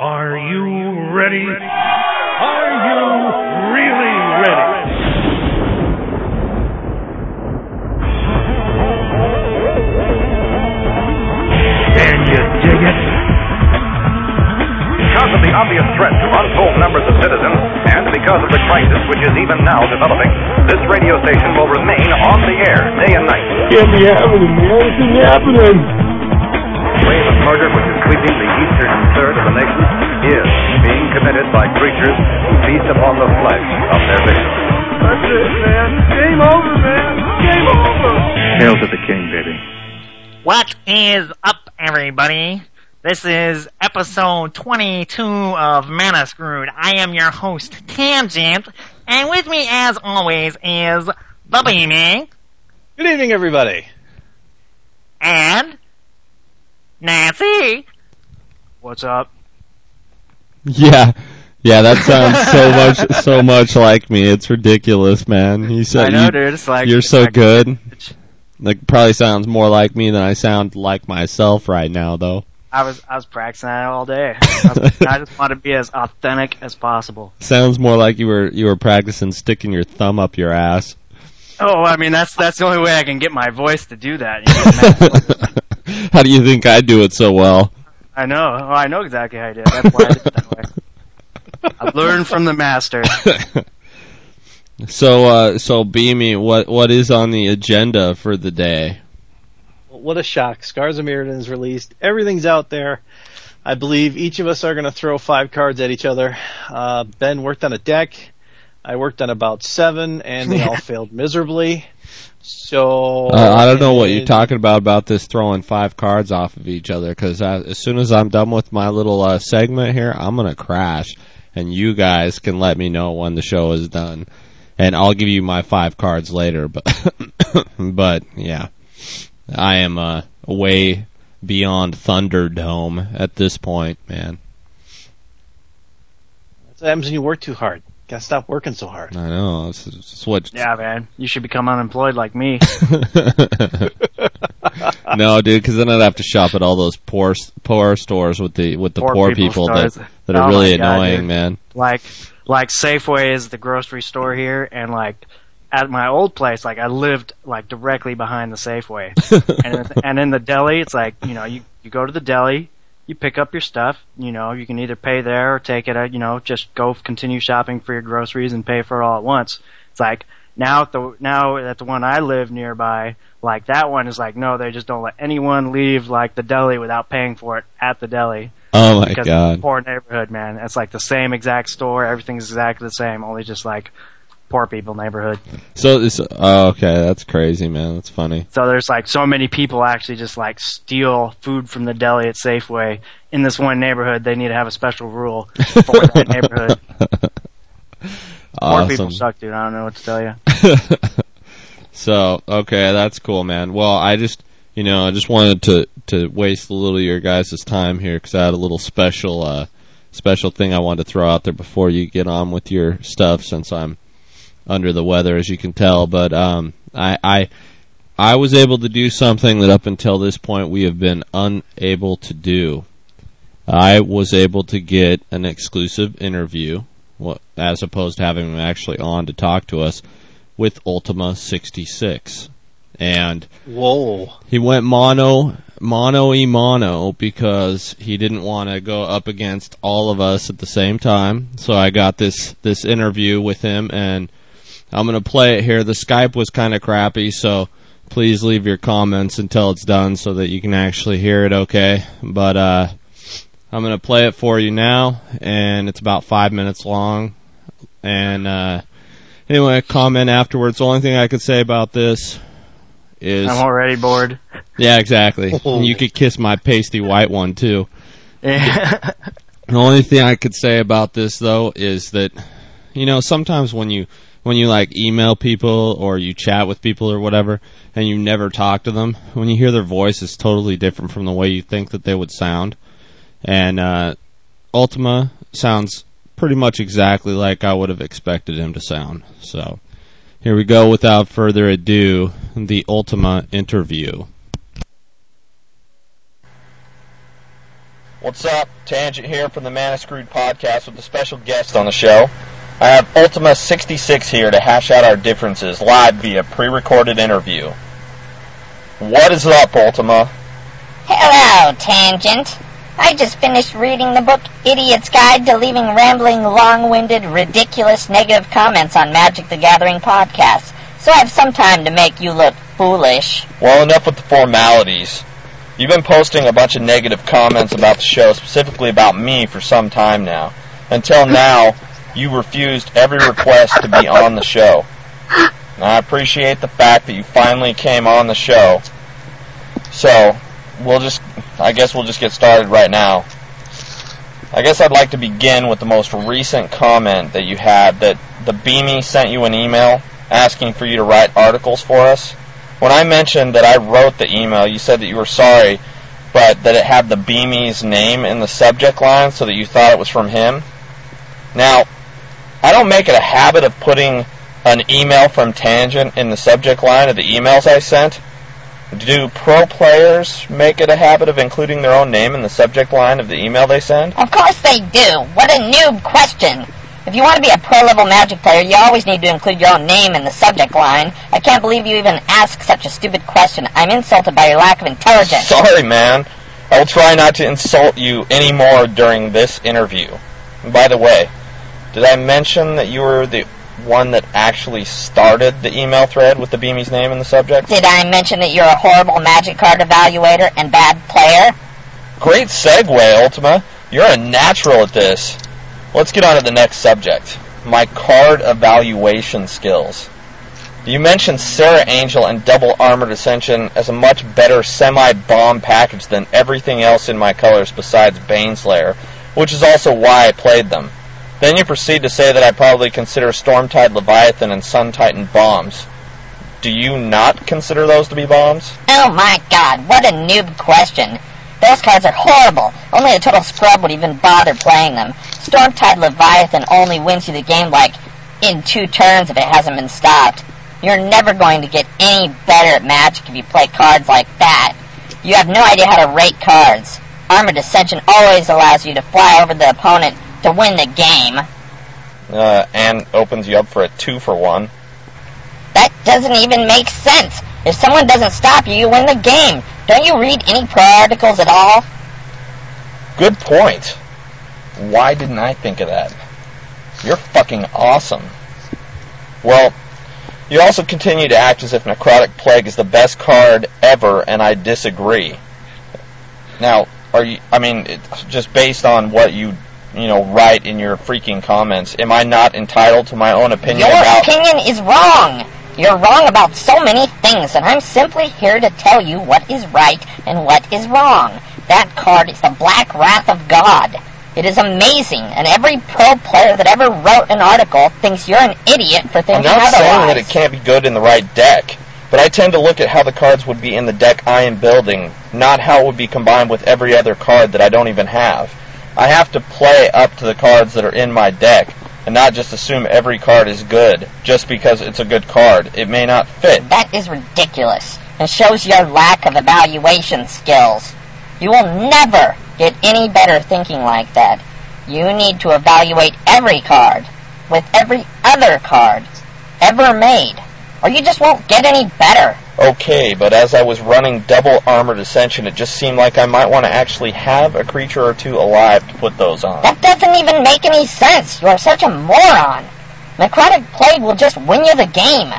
Are you ready? Are you really ready? Can you dig it? Because of the obvious threat to untold numbers of citizens, and because of the crisis which is even now developing, this radio station will remain on the air day and night. Can't be happening, man. It can't happening. The wave of murder which is sweeping the eastern third of the nation is being committed by creatures who feast upon the flesh of their victims. That's it, man. Game over, man. Game over. Hail to the king, baby. What is up, everybody? This is episode 22 of Mana Screwed. I am your host, Tangent, and with me, as always, is the Beamy Good evening, everybody. and Nancy. What's up? Yeah. Yeah, that sounds so much so much like me. It's ridiculous, man. You I said know, you, dude. It's like you're so like- good. Like probably sounds more like me than I sound like myself right now though. I was I was practicing that all day. I, was- I just want to be as authentic as possible. Sounds more like you were you were practicing sticking your thumb up your ass. Oh, I mean that's that's the only way I can get my voice to do that. You know, man. How do you think I do it so well? I know. Oh, I know exactly how I did. it. That's why I did it that way. I learned from the master. So uh so Beamy, what what is on the agenda for the day? What a shock. Scars of Mirrodin's released. Everything's out there. I believe each of us are going to throw five cards at each other. Uh, ben worked on a deck. I worked on about seven, and they all failed miserably. So Uh, I don't know what you're talking about about this throwing five cards off of each other because as soon as I'm done with my little uh, segment here, I'm gonna crash, and you guys can let me know when the show is done, and I'll give you my five cards later. But but yeah, I am uh, way beyond Thunderdome at this point, man. That's what happens when you work too hard. Gotta stop working so hard. I know it's, it's what. Yeah, man. You should become unemployed like me. no, dude, because then I'd have to shop at all those poor poor stores with the with the Poor poor, people people, that that are Oh really God, annoying, dude. man. like like Safeway is the grocery store here, and like at my old place, like I lived like directly behind the Safeway, and and in the deli, it's like you know you you go to the deli, you pick up your stuff, you know you can either pay there or take it, at, you know just go continue shopping for your groceries and pay for it all at once. It's like now at the now at the one I live nearby, like that one is like no, they just don't let anyone leave like the deli without paying for it at the deli Oh my because it's a god. poor neighborhood, man. It's like the same exact store. Everything's exactly the same, only just like poor people neighborhood. So this oh, okay, that's crazy, man. That's funny. So there's like so many people actually just like steal food from the deli at Safeway in this one neighborhood. They need to have a special rule for that neighborhood. Poor people suck, dude. I don't know what to tell you. So okay, that's cool, man. Well, I just you know I just wanted to to waste a little of your guys' time here because I had a little special uh special thing I wanted to throw out there before you get on with your stuff since I'm under the weather as you can tell. But um, I I I was able to do something that up until this point we have been unable to do. I was able to get an exclusive interview, as opposed to having him actually on to talk to us, with Ultima 66. And Whoa. he went mono, mono e mono because he didn't want to go up against all of us at the same time. So I got this, this interview with him and I'm going to play it here. The Skype was kind of crappy, so please leave your comments until it's done so that you can actually hear it okay. But, uh, I'm going to play it for you now and it's about five minutes long. And, uh, anyway, comment afterwards. The only thing I could say about this is I'm already bored. yeah, exactly. And you could kiss my pasty white one too. Yeah. The only thing I could say about this though is that you know sometimes when you when you like email people or you chat with people or whatever and you never talk to them when you hear their voice it's totally different from the way you think that they would sound and uh Ultima sounds pretty much exactly like I would have expected him to sound so here we go without further ado the Ultima interview What's up? Tangent here from the Mana Screwed podcast with a special guest on the show. I have Ultima 66 here to hash out our differences live via pre-recorded interview. What is up, Ultima? Hello, Tangent. I just finished reading the book Idiot's Guide to Leaving Rambling, Long-Winded, Ridiculous, Negative Comments on Magic the Gathering podcasts, so I have some time to make you look foolish. Well, enough with the formalities. You've been posting a bunch of negative comments about the show, specifically about me, for some time now. Until now, you refused every request to be on the show. And I appreciate the fact that you finally came on the show. So, we'll just, I guess we'll just get started right now. I guess I'd like to begin with the most recent comment that you had that the Beamy sent you an email asking for you to write articles for us. When I mentioned that I wrote the email, you said that you were sorry, but that it had the Beamy's name in the subject line so that you thought it was from him. Now, I don't make it a habit of putting an email from Tangent in the subject line of the emails I sent. Do pro players make it a habit of including their own name in the subject line of the email they send? Of course they do. What a noob question. If you want to be a pro-level Magic player, you always need to include your own name in the subject line. I can't believe you even asked such a stupid question. I'm insulted by your lack of intelligence. Sorry, man. I will try not to insult you anymore during this interview. And by the way, did I mention that you were the one that actually started the email thread with the Beamy's name in the subject? Did I mention that you're a horrible Magic card evaluator and bad player? Great segue, Ultima. You're a natural at this. Let's get on to the next subject. My card evaluation skills. You mentioned Serra Angel and Double Armored Ascension as a much better semi-bomb package than everything else in my colors besides Baneslayer, which is also why I played them. Then you proceed to say that I probably consider Stormtide Leviathan and Sun Titan bombs. Do you not consider those to be bombs? Oh my god, what a noob question. Those cards are horrible. Only a total scrub would even bother playing them. Stormtide Leviathan only wins you the game like in two turns if it hasn't been stopped. You're never going to get any better at Magic if you play cards like that. You have no idea how to rate cards. Armored Ascension always allows you to fly over the opponent to win the game. Uh, and opens you up for a two for one. That doesn't even make sense. If someone doesn't stop you, you win the game. Don't you read any pro articles at all? Good point. Why didn't I think of that? You're fucking awesome. Well, you also continue to act as if Necrotic Plague is the best card ever, and I disagree. Now, are you? I mean, it's just based on what you, you know, write in your freaking comments. Am I not entitled to my own opinion Your about? opinion is wrong. You're wrong about so many things, and I'm simply here to tell you what is right and what is wrong. That card is the Black Wrath of God. It is amazing, and every pro player that ever wrote an article thinks you're an idiot for thinking otherwise. I'm not otherwise. saying that it can't be good in the right deck, but I tend to look at how the cards would be in the deck I am building, not how it would be combined with every other card that I don't even have. I have to play up to the cards that are in my deck, and not just assume every card is good just because it's a good card. It may not fit. That is ridiculous and shows your lack of evaluation skills. You will never get any better thinking like that. You need to evaluate every card with every other card ever made, or you just won't get any better. Okay, but as I was running double armored ascension, it just seemed like I might want to actually have a creature or two alive to put those on. That doesn't even make any sense. You are such a moron. Necrotic Plague will just win you the game.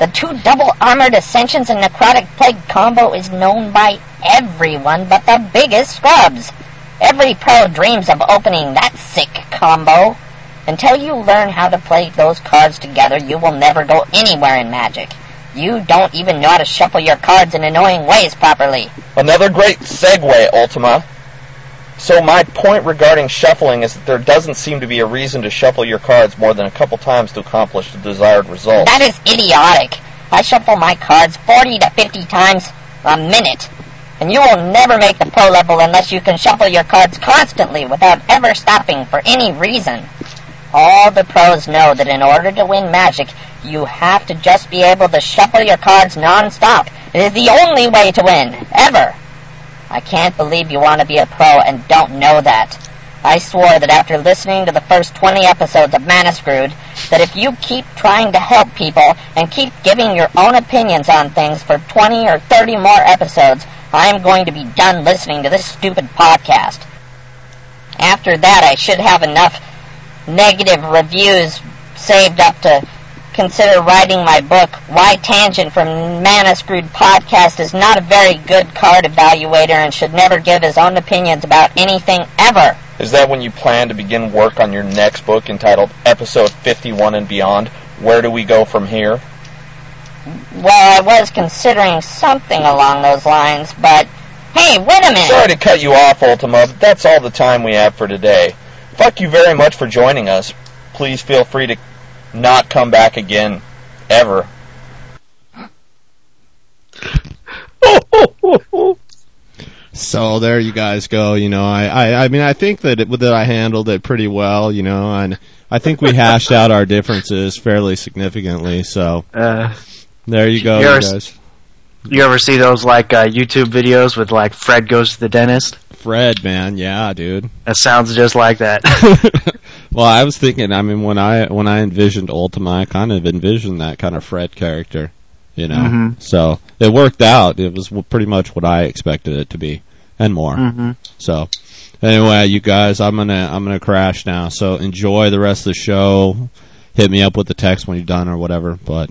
The two double armored ascensions and Necrotic Plague combo is known by everyone but the biggest scrubs. Every pro dreams of opening that sick combo. Until you learn how to play those cards together, you will never go anywhere in Magic. You don't even know how to shuffle your cards in annoying ways properly. Another great segue, Ultima. So my point regarding shuffling is that there doesn't seem to be a reason to shuffle your cards more than a couple times to accomplish the desired result. That is idiotic. I shuffle my cards 40 to 50 times a minute. And you will never make the pro level unless you can shuffle your cards constantly without ever stopping for any reason. All the pros know that in order to win Magic, you have to just be able to shuffle your cards non-stop. It is the only way to win, ever. I can't believe you want to be a pro and don't know that. I swore that after listening to the first 20 episodes of Manascrewed, that if you keep trying to help people and keep giving your own opinions on things for 20 or 30 more episodes, I am going to be done listening to this stupid podcast. After that, I should have enough negative reviews saved up to consider writing my book, Why Tangent from Manascrewed Podcast is not a very good card evaluator and should never give his own opinions about anything ever. Is that when you plan to begin work on your next book entitled Episode 51 and Beyond? Where do we go from here? Well, I was considering something along those lines, but hey, wait a minute. Sorry to cut you off, Ultima, but that's all the time we have for today. Fuck you very much for joining us. Please feel free to not come back again. Ever. So there you guys go. You know, I, I, I mean, I think that it, that I handled it pretty well. You know, and I think we hashed out our differences fairly significantly. So Uh, there you go, You you ever- guys. You ever see those like uh, YouTube videos with like Fred goes to the dentist? Fred, man, yeah, dude. That sounds just like that. Well, I was thinking. I mean, when I when I envisioned Ultima, I kind of envisioned that kind of Fred character. You know, Mhm. so it worked out. It was pretty much what I expected it to be, and more. Mhm. So, anyway, you guys, I'm gonna I'm gonna crash now. So enjoy the rest of the show. Hit me up with the text when you're done or whatever. But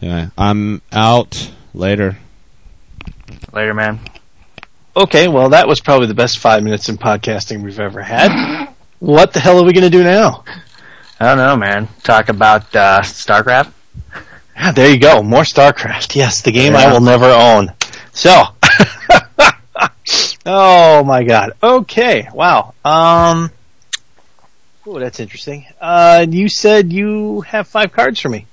anyway, I'm out later. Later, man. Okay, well, that was probably the best five minutes in podcasting we've ever had. What the hell are we going to do now? I don't know, man. Talk about uh, StarCraft. Ah, there you go. More StarCraft. Yes, the game I will never own. So, oh my god. Okay, wow. Um, oh, that's interesting. Uh, you said you have five cards for me.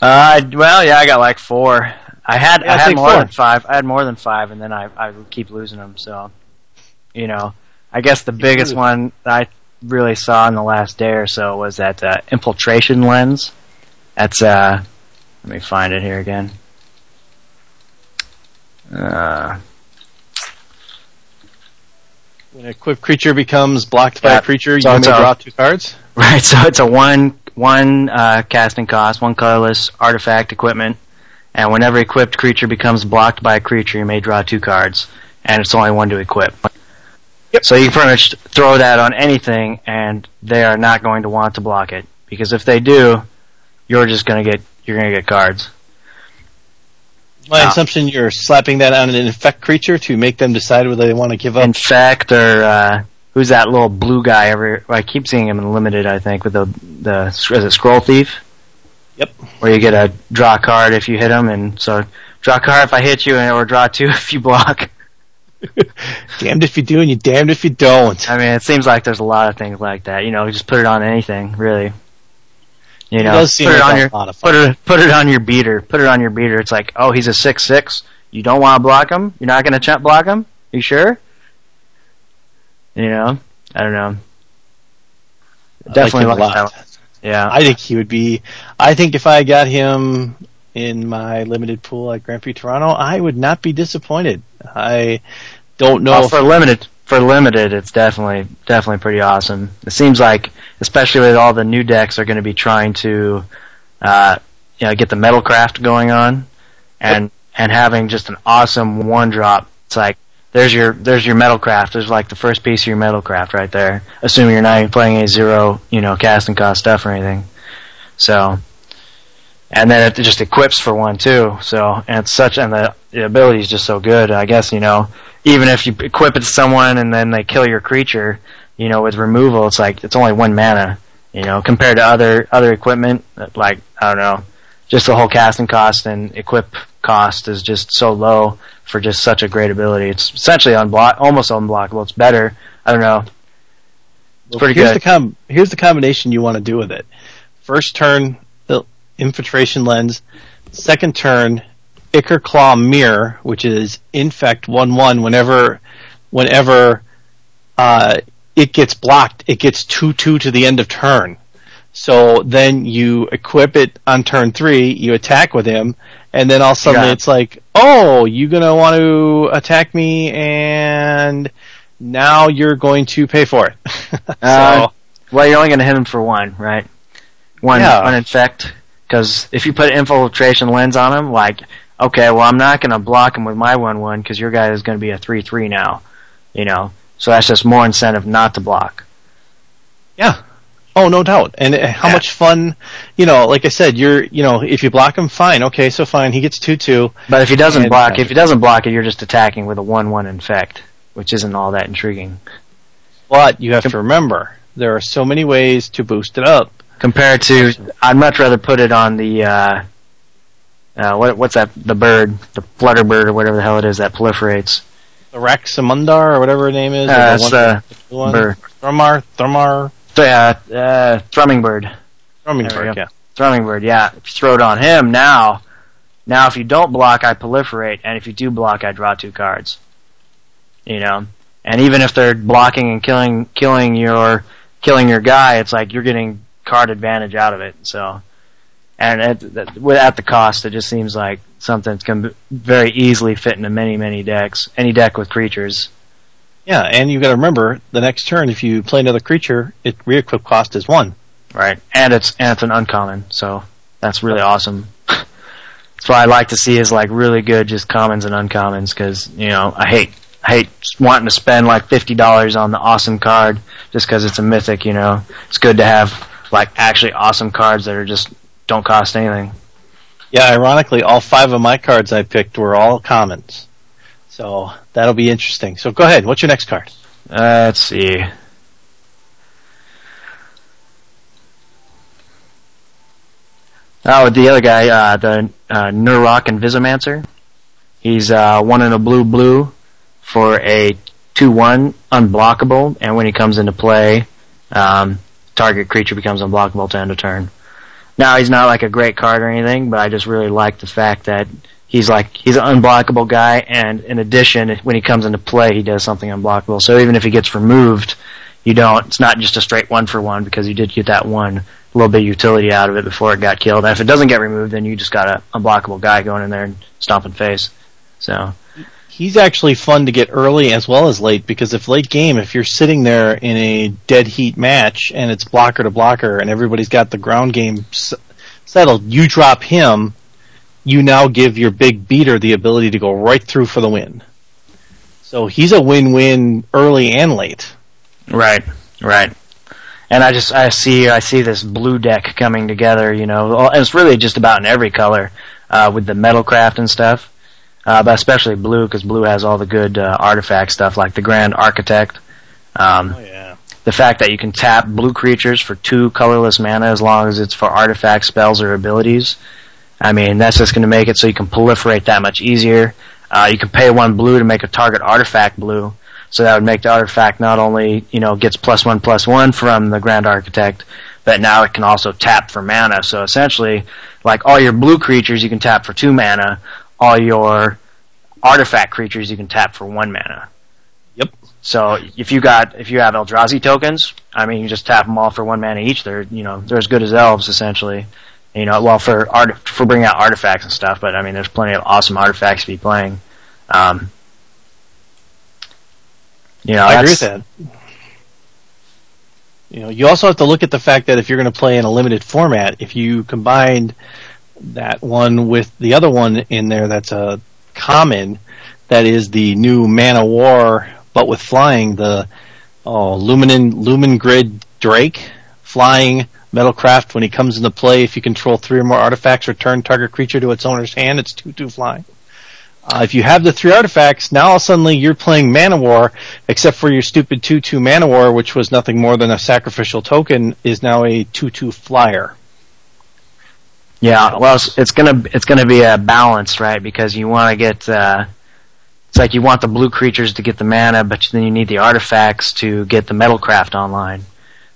Uh, well, yeah, I got like four. I had Yeah, I had more four. than five. I had more than five, and then I I keep losing them. So, you know, I guess the biggest one that I really saw in the last day or so was that uh, infiltration lens. That's uh, let me find it here again. Uh, When a equipped creature becomes blocked by a creature, So you may a- draw two cards. Right, so it's a one one uh, casting cost, one colorless artifact equipment, and whenever equipped creature becomes blocked by a creature, you may draw two cards, and it's only one to equip. Yep. So you can pretty much throw that on anything, and they are not going to want to block it because if they do, you're just going to get you're going to get cards. My Ah. assumption you're slapping that on an infect creature to make them decide whether they want to give up. Infect or uh, who's that little blue guy? Ever I keep seeing him in limited. I think with the the is it scroll thief. Yep. where you get a draw card if you hit them, and so draw a card if I hit you, and or draw two if you block. damned if you do and you damned if you don't. I mean, it seems like there's a lot of things like that. You know, just put it on anything, really. You It know, does seem put it on your lot of fun. put it put it on your beater. Put it on your beater. It's like, oh, he's a six six. You don't want to block him. You're not going to ch- block him. You sure? You know, I don't know. I Definitely like a like lot. that. Yeah. I think he would be. I think if I got him in my limited pool at Grand Prix Toronto, I would not be disappointed. I don't know. Oh, if, for limited, for limited, it's definitely definitely pretty awesome. It seems like, especially with all the new decks, are going to be trying to, uh, you know, get the metal craft going on, and and having just an awesome one drop. It's like there's your there's your metal craft. There's like the first piece of your metal craft right there. Assuming you're not playing a zero, you know, casting cost stuff or anything. So. And then it just equips for one too. So, and it's such, and the, the ability is just so good. I guess, you know, even if you equip it to someone and then they kill your creature, you know, with removal, it's like it's only one mana. You know, compared to other other equipment, like I don't know, just the whole casting cost and equip cost is just so low for just such a great ability. It's essentially unblock, almost unblockable. It's better. I don't know. It's pretty here's good. the com- here's the combination you want to do with it. First turn, the infiltration lens. Second turn, Ichorclaw Myr, which is infect one one. Whenever, whenever uh, it gets blocked, it gets two two to the end of turn. So then you equip it on turn three, you attack with him, and then all of a sudden Yeah. it's like, oh, you're gonna want to attack me, and now you're going to pay for it. Uh, so, well, you're only going to hit him for one, right? One, Yeah. one infect. Because if you put infiltration lens on him, like, okay, well, I'm not going to block him with my one one because your guy is going to be a three three now, you know. So that's just more incentive not to block. yeah. Oh, no doubt. And uh, how Yeah. much fun, you know, like I said, you're, you know, if you block him, fine, okay, so fine, he gets 2-2. But if he doesn't And- block, if he doesn't block it, you're just attacking with a one one infect, which isn't all that intriguing But you have to remember, there are so many ways to boost it up. compared to. I'd much rather put it on the. Uh, uh, what, what's that? The bird, the flutter bird, or whatever the hell it is that proliferates. The Raxamundar, or whatever her name is. or Uh, one- the the one- bird. Thrumar, Thrumar, So, yeah, uh, thrumming bird. Thrumming go. yeah. Thrumming bird, yeah. If you throw it on him now, now if you don't block, I proliferate, and if you do block, I draw two cards. You know, and even if they're blocking and killing, killing your, killing your guy, it's like you're getting card advantage out of it. So, and at, at the cost, it just seems like something going to very easily fit into many, many decks. Any deck with creatures. Yeah, and you've got to remember the next turn if you play another creature, it re-equip cost is one. Right. And it's and it's an uncommon, so that's really awesome. that's why I like to see is like really good just commons and uncommons because you know I hate I hate wanting to spend like fifty dollars on the awesome card just because it's a mythic. You know, it's good to have like actually awesome cards that are just don't cost anything. Yeah, ironically, all five of my cards I picked were all commons. So that'll be interesting. So go ahead. What's your next card? Uh, let's see. Oh, the other guy, uh, the uh, Neurok Invisimancer. He's uh, one in a blue blue for a two one unblockable, and when he comes into play, um, target creature becomes unblockable to end a turn. Now he's not like a great card or anything, but I just really like the fact that he's like he's an unblockable guy, and in addition, when he comes into play, he does something unblockable. So even if he gets removed, you don't. It's not just a straight one for one because you did get that one little bit of utility out of it before it got killed. And if it doesn't get removed, then you just got an unblockable guy going in there and stomping face. So He's actually fun to get early as well as late because if late game, if you're sitting there in a dead heat match and it's blocker to blocker and everybody's got the ground game s- settled, you drop him, you now give your big beater the ability to go right through for the win. So he's a win-win early and late. Right, right. And I just I see I see this blue deck coming together. You know, and it's really just about in every color uh, with the metalcraft and stuff, uh, but especially blue because blue has all the good uh, artifact stuff like the Grand Architect. Um, Oh yeah. the fact that you can tap blue creatures for two colorless mana as long as it's for artifact spells or abilities. I mean, that's just going to make it so you can proliferate that much easier. Uh, you can pay one blue to make a target artifact blue, so that would make the artifact not only you know gets plus one plus one from the Grand Architect, but now it can also tap for mana. So essentially, like all your blue creatures, you can tap for two mana. All your artifact creatures, you can tap for one mana. Yep. So if you got if you have Eldrazi tokens, I mean, you just tap them all for one mana each. They're you know they're as good as elves essentially. You know, well for art for bringing out artifacts and stuff, but I mean, there's plenty of awesome artifacts to be playing. Um, you know, I agree with that. You know, you also have to look at the fact that if you're going to play in a limited format, if you combined that one with the other one in there that's a common, that is the new Man-o'-War, but with flying, the oh, Lumin Lumengrid Drake, flying Metalcraft. When he comes into play, if you control three or more artifacts, return target creature to its owner's hand. It's two two flying. Uh, if you have the three artifacts, now suddenly you're playing Man-o'-War, except for your stupid 2-2 Man-o'-War, which was nothing more than a sacrificial token, is now a 2-2 flyer. Yeah, well, it's, it's gonna it's gonna be a balance, right? Because you want to get uh, it's like you want the blue creatures to get the mana, but then you need the artifacts to get the metalcraft online.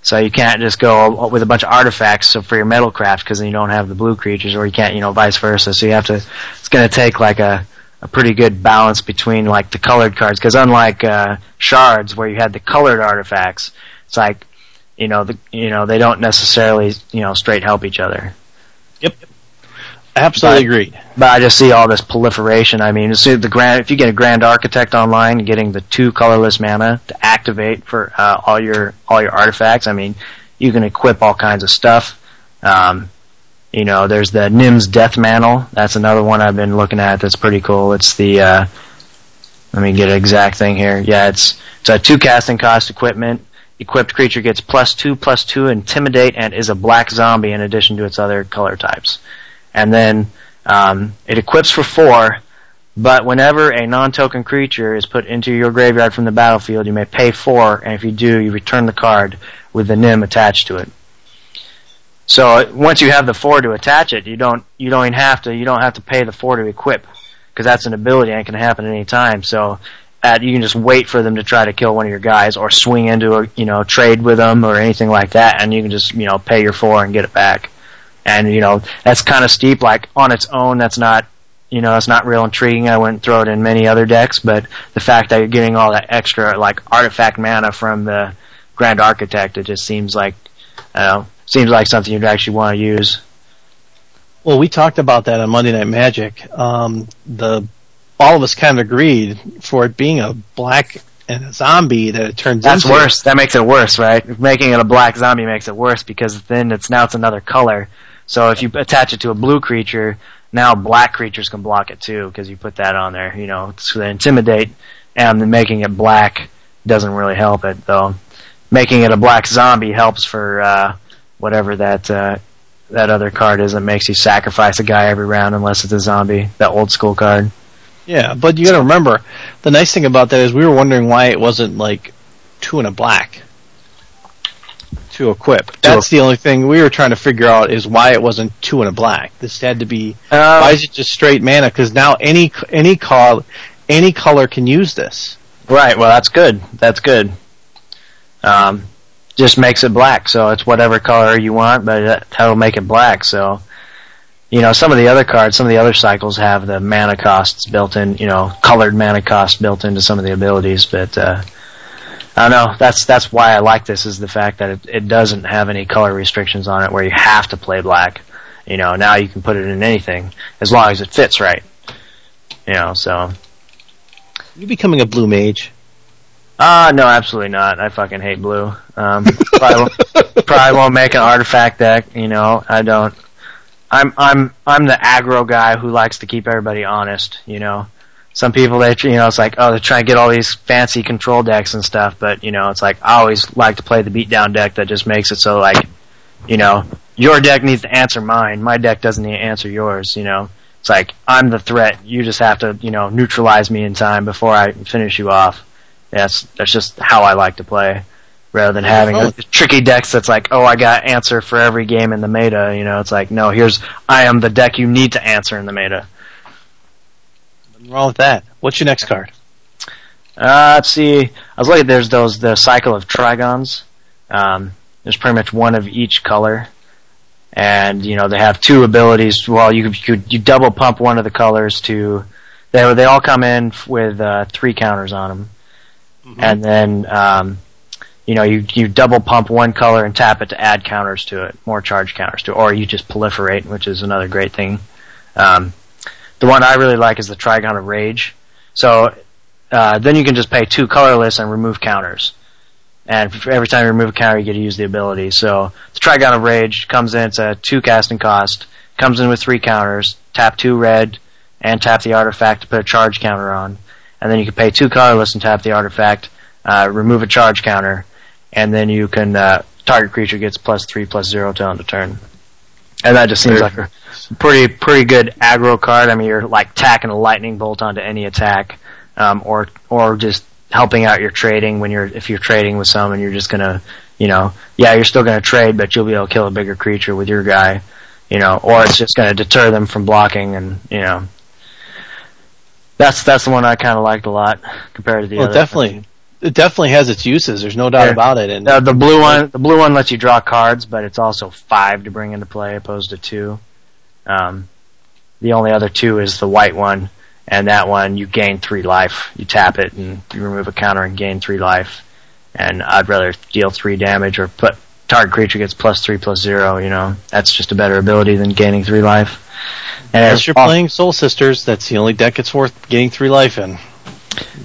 So you can't just go with a bunch of artifacts so for your metalcraft because then you don't have the blue creatures, or you can't, you know, vice versa. So you have to. It's gonna take like a a pretty good balance between like the colored cards because unlike uh, shards where you had the colored artifacts, it's like you know, the, you know, they don't necessarily, you know, straight help each other. Yep. Absolutely But- agreed. But I just see all this proliferation. I mean, see the grand, if you get a Grand Architect online, getting the two colorless mana to activate for uh, all your all your artifacts. I mean, you can equip all kinds of stuff. Um, you know, there's the Nim's Death Mantle. That's another one I've been looking at. That's pretty cool. It's the uh, let me get an exact thing here. Yeah, it's it's a two casting cost equipment. Equipped creature gets plus two plus two intimidate and is a black zombie in addition to its other color types. And then um, it equips for four, but whenever a non-token creature is put into your graveyard from the battlefield, you may pay four, and if you do, you return the card with the nim attached to it. So once you have the four to attach it, you don't you don't even have to you don't have to pay the four to equip because that's an ability and it can happen at any time. So at, you can just wait for them to try to kill one of your guys or swing into a you know trade with them or anything like that, and you can just you know pay your four and get it back. And you know that's kind of steep. Like on its own, that's not you know that's not real intriguing. I wouldn't throw it in many other decks, but the fact that you're getting all that extra like artifact mana from the Grand Architect, it just seems like know, seems like something you'd actually want to use. Well, we talked about that on Monday Night Magic. Um, the all of us kind of agreed for it being a black and a zombie that it turns out. That's into. worse. That makes it worse, right? Making it a black zombie makes it worse because then it's now it's another color. So if you attach it to a blue creature, now black creatures can block it too because you put that on there. You know, so they intimidate, and then making it black doesn't really help it though. Making it a black zombie helps for uh, whatever that uh, that other card is that makes you sacrifice a guy every round unless it's a zombie. That old school card. Yeah, but you got to remember, the nice thing about that is we were wondering why it wasn't like two and a black to equip. That's the only thing we were trying to figure out is why it wasn't two and a black. This had to be why is it just straight mana? Because now any any call any color can use this. Right. Well, that's good. That's good. Um, just makes it black, so it's whatever color you want, but that- that'll make it black. So, you know, some of the other cards, some of the other cycles have the mana costs built in. You know, colored mana costs built into some of the abilities, but uh, I don't know. That's that's why I like this is the fact that it, it doesn't have any color restrictions on it where you have to play black. You know, now you can put it in anything as long as it fits right. You know, so You becoming a blue mage? Uh, no, absolutely not. I fucking hate blue. Um, probably, won't, probably won't make an artifact deck. You know, I don't. I'm I'm I'm the aggro guy who likes to keep everybody honest. You know, some people they you know it's like oh they're trying to get all these fancy control decks and stuff, but you know it's like I always like to play the beatdown deck that just makes it so like, you know, your deck needs to answer mine. My deck doesn't need to answer yours. You know, it's like I'm the threat. You just have to you know neutralize me in time before I finish you off. That's that's just how I like to play, rather than having oh. a tricky decks that's like, oh, I got answer for every game in the meta. You know, it's like, no, here's I am the deck you need to answer in the meta. Nothing wrong with that. What's your next card? Uh, let's see. I was looking. There's those the cycle of trigons. Um, there's pretty much one of each color, and you know they have two abilities. Well, you you, you double pump one of the colors to. They they all come in with uh, three counters on them, and then um, you know you you double pump one color and tap it to add counters to it, more charge counters to, it, or you just proliferate, which is another great thing. Um, the one I really like is the Trigon of Rage. So uh, then you can just pay two colorless and remove counters. And every time you remove a counter, you get to use the ability. So the Trigon of Rage comes in, it's a two casting cost, comes in with three counters, tap two red, and tap the artifact to put a charge counter on. And then you can pay two colorless and tap the artifact, uh, remove a charge counter, and then you can, uh, target creature gets plus three, plus zero till end of turn. And that just seems like a pretty, pretty good aggro card. I mean, you're like tacking a lightning bolt onto any attack um, or or just helping out your trading when you're if you're trading with someone you're just gonna you know yeah you're still gonna trade but you'll be able to kill a bigger creature with your guy you know or it's just gonna deter them from blocking and you know that's that's the one I kind of liked a lot compared to the Well, other. definitely, it definitely has its uses. There's no doubt Yeah. about it. And Uh, the blue one, the blue one lets you draw cards, but it's also five to bring into play opposed to two. Um, the only other two is the white one, and that one you gain three life. You tap it and you remove a counter and gain three life. and I'd rather deal three damage or put target creature gets plus three plus zero. You know, that's just a better ability than gaining three life. And Unless you're playing Soul Sisters, that's the only deck it's worth getting three life in.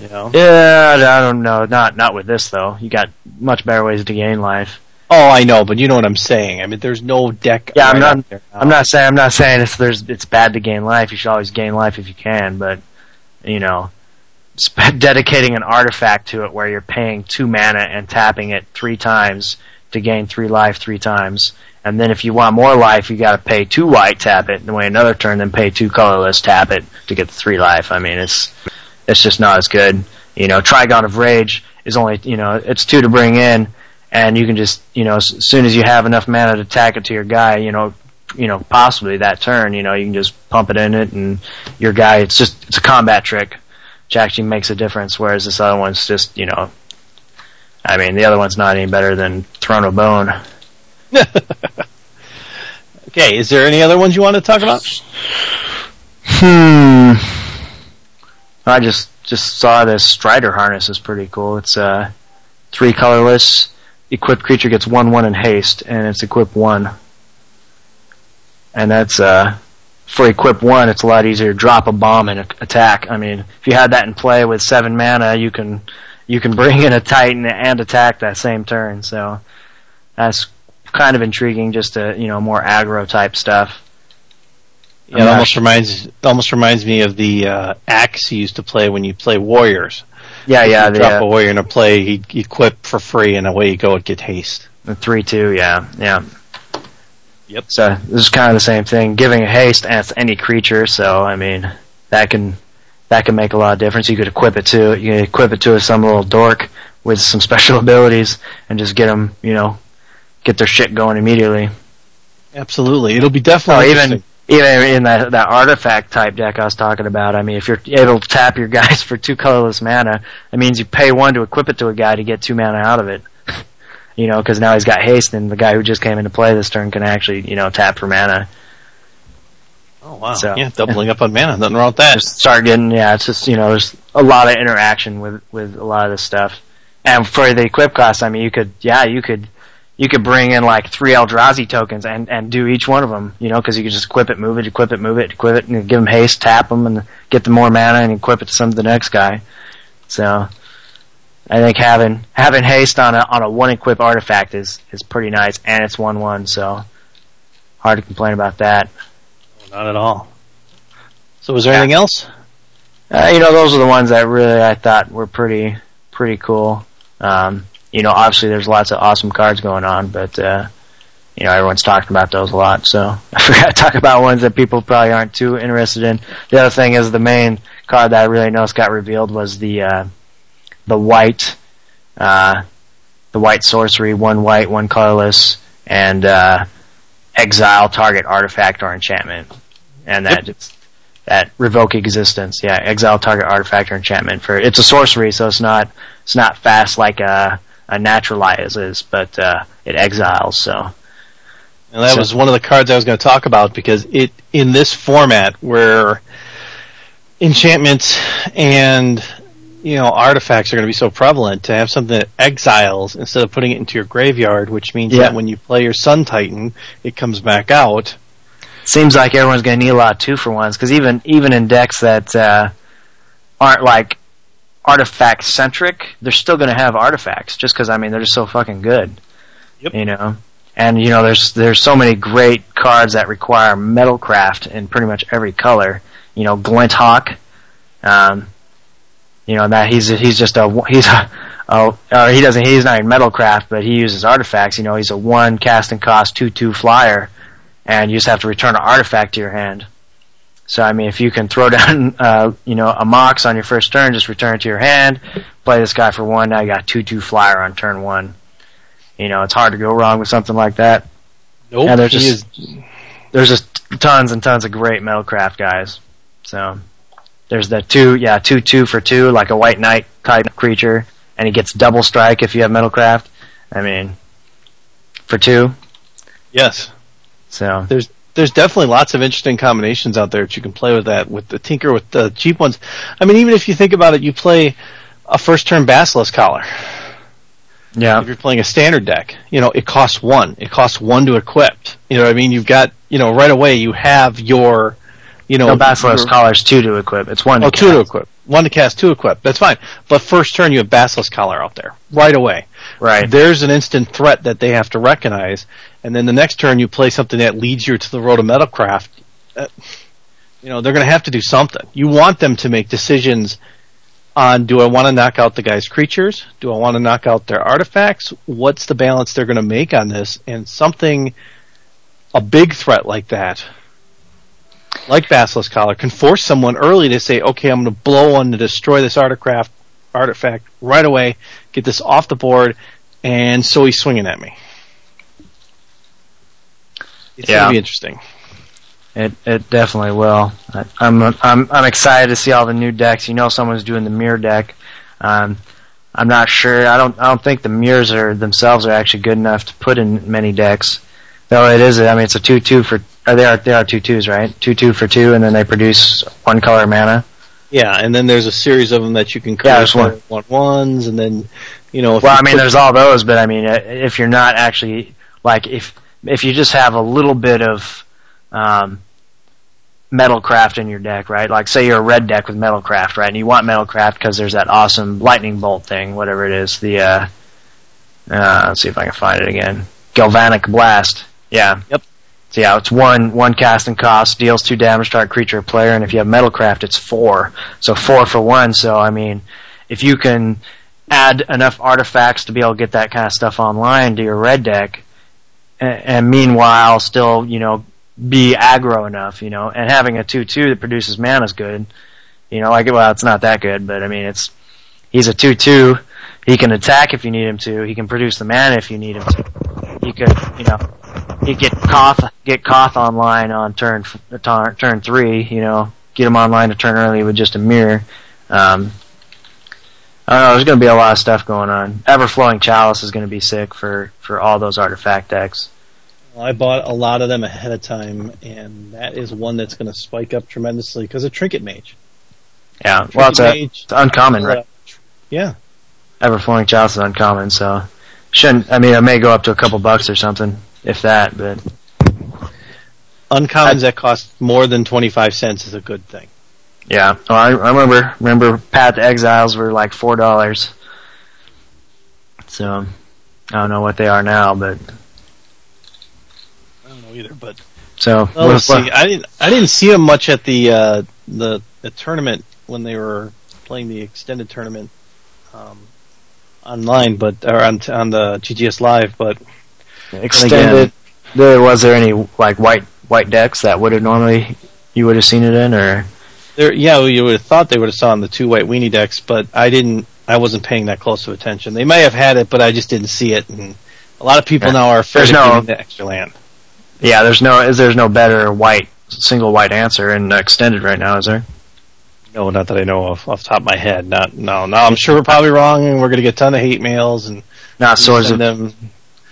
You know? Yeah, I don't know. Not not with this though. You got much better ways to gain life. Oh, I know, but you know what I'm saying. I mean, there's no deck. Yeah, I'm not. there now. I'm not saying. I'm not saying it's there's it's bad to gain life. You should always gain life if you can, but you know, sp- dedicating an artifact to it where you're paying two mana and tapping it three times to gain three life three times, and then if you want more life, you got to pay two white, tap it, and wait another turn, then pay two colorless, tap it to get the three life. I mean, it's it's just not as good. You know, Trigon of Rage is only you know it's two to bring in, and you can just you know as soon as you have enough mana to tack it to your guy, you know, you know possibly that turn, you know you can just pump it in it, and your guy it's just it's a combat trick, which actually makes a difference. Whereas this other one's just you know, I mean the other one's not any better than Throne of Bone. Okay, is there any other ones you want to talk about? Hmm. I just just saw this Strider harness is pretty cool. It's uh three colorless. Equipped creature gets one one in haste, and it's equip one. And that's uh for equip one, it's a lot easier to drop a bomb and attack. I mean, if you had that in play with seven mana, you can you can bring in a Titan and attack that same turn. So that's kind of intriguing, just to you know more aggro type stuff. Yeah, it almost reminds almost reminds me of the uh, axe you used to play when you play warriors. Yeah, yeah, the, drop uh, a warrior in a play, he equip for free, and away you go. It get haste. The three two, yeah, yeah. Yep. So this is kind of the same thing. Giving a haste as any creature, so I mean that can that can make a lot of difference. You could equip it to you can equip it to some little dork with some special abilities and just get them, you know, get their shit going immediately. Absolutely, it'll be Or definitely even interesting. Even in that that artifact type deck I was talking about. I mean, if you're able to tap your guys for two colorless mana, it means you pay one to equip it to a guy to get two mana out of it. you know, because now he's got haste, and the guy who just came into play this turn can actually you know tap for mana. Oh wow! So- yeah, doubling up on mana. Nothing wrong with that. Just start getting yeah. It's just you know there's a lot of interaction with with a lot of this stuff. And for the equip cost, I mean, you could yeah you could. You could bring in like three Eldrazi tokens and, and do each one of them, you know, because you could just equip it, move it, equip it, move it, equip it, and give them haste, tap them, and get the more mana and equip it to some of the next guy. So, I think having having haste on a on a one equip artifact is is pretty nice, and it's one one, so hard to complain about that. Not at all. So, was there anything else? Uh, you know, those are the ones that really I thought were pretty pretty cool. Um, you know, obviously there's lots of awesome cards going on, but uh, you know everyone's talking about those a lot. So I forgot to talk about ones that people probably aren't too interested in. The other thing is the main card that I really noticed got revealed was the uh, the white uh, the white sorcery, one white, one colorless, and uh, exile target artifact or enchantment, and that just that revoke existence. Yeah, exile target artifact or enchantment for it's a sorcery, so it's not it's not fast like a a naturalize is, but uh, it exiles. So And that So- was one of the cards I was going to talk about because it in this format where enchantments and you know artifacts are going to be so prevalent to have something that exiles instead of putting it into your graveyard, which means Yeah. that when you play your Sun Titan, it comes back out. seems like everyone's going to need a lot of two for ones because even even in decks that uh, aren't like artifact centric, they're still going to have artifacts just because I mean they're just so fucking good. Yep. You know, and you know there's there's so many great cards that require metalcraft in pretty much every color. You know, Glint Hawk. Um, you know that he's he's just a he's a oh uh, he doesn't he's not in metalcraft but he uses artifacts. You know, he's a one casting cost two two flyer and you just have to return an artifact to your hand. So I mean, if you can throw down, uh, you know, a mox on your first turn, just return it to your hand. Play this guy for one. Now you got two two flyer on turn one. You know, it's hard to go wrong with something like that. Nope. Yeah, there's he just there's just tons and tons of great metalcraft guys. So there's the two, yeah, two two for two, like a white knight type creature, and he gets double strike if you have metalcraft. I mean, for two. yes. So There's there's definitely lots of interesting combinations out there that you can play with that with the tinker with the cheap ones. I mean, even if you think about it, you play a first turn Basilisk Collar. Yeah. If you're playing a standard deck, you know, it costs one. It costs one to equip. You know what I mean? You've got, you know, right away you have your, you know, No Basilisk Collar's two to equip. It's one. Oh, to two to equip. One to cast, two equip. That's fine. But first turn, you have Basilisk Collar out there right away. Right. There's an instant threat that they have to recognize, and then the next turn you play something that leads you to the road of Metalcraft. Uh, you know they're going to have to do something. You want them to make decisions on: Do I want to knock out the guy's creatures? Do I want to knock out their artifacts? What's the balance they're going to make on this? And something, a big threat like that like Basilisk Collar, can force someone early to say, okay, I'm going to blow on to destroy this artifact, artifact right away, get this off the board, and so he's swinging at me. It's Yeah. going to be interesting. It it definitely will. I, I'm I'm I'm excited to see all the new decks. You know, someone's doing the mirror deck. Um, I'm not sure. I don't I don't think the mirrors are themselves are actually good enough to put in many decks. Though it is. I mean, it's a two two for. Or they are they are two twos, right? Two two for two, and then they produce one color mana. Yeah, and then there's a series of them that you can Yeah, create one. one ones, and then you know. Well, you I mean, there's all those, but I mean, uh, if you're not actually like if if you just have a little bit of um, metalcraft in your deck, right? Like, say you're a red deck with metalcraft, right? And you want metalcraft because there's that awesome lightning bolt thing, whatever it is. The uh, uh, let's see if I can find it again. Galvanic blast. Yeah. Yep. So yeah, it's one one casting cost, deals two damage to target creature or player, and if you have metalcraft, it's four. So four for one. So I mean, if you can add enough artifacts to be able to get that kind of stuff online to your red deck, and, and meanwhile still you know be aggro enough, you know, and having a two two that produces mana is good. You know, like well, it's not that good, but I mean, it's he's a two two. He can attack if you need him to. He can produce the mana if you need him to. He could, you know, he get Koth get Koth online on turn turn three. You know, get him online to turn early with just a mirror. Um, I don't know. There's going to be a lot of stuff going on. Everflowing Chalice is going to be sick for for all those artifact decks. I bought a lot of them ahead of time, and that is one that's going to spike up tremendously because of Trinket Mage. Yeah, well, it's, a, Mage, it's uncommon, uh, right? Yeah, Everflowing Chalice is uncommon, so shouldn't. I mean, it may go up to a couple bucks or something, if that. But uncommons that cost more than twenty five cents is a good thing. yeah, well, I, I remember remember Path to Exiles were like four dollars. So I don't know what they are now, but I don't know either, but so Well, let's see. I didn't. I didn't see them much at the uh, the the tournament when they were playing the extended tournament um, online, but or on on the GGS Live. But extended. There was there any like white white decks that would have normally you would have seen it in, or there, yeah, you would have thought they would have saw on the two white weenie decks, but I didn't. I wasn't paying that close of attention. They may have had it, but I just didn't see it. And a lot of people Yeah. now are afraid There's of no- the extra land. yeah, there's no is there's no better white single white answer in extended right now, is there? No, not that I know of off the top of my head. Not no, no. I'm sure we're probably wrong, and we're going to get a ton of hate mails and Not swords of them.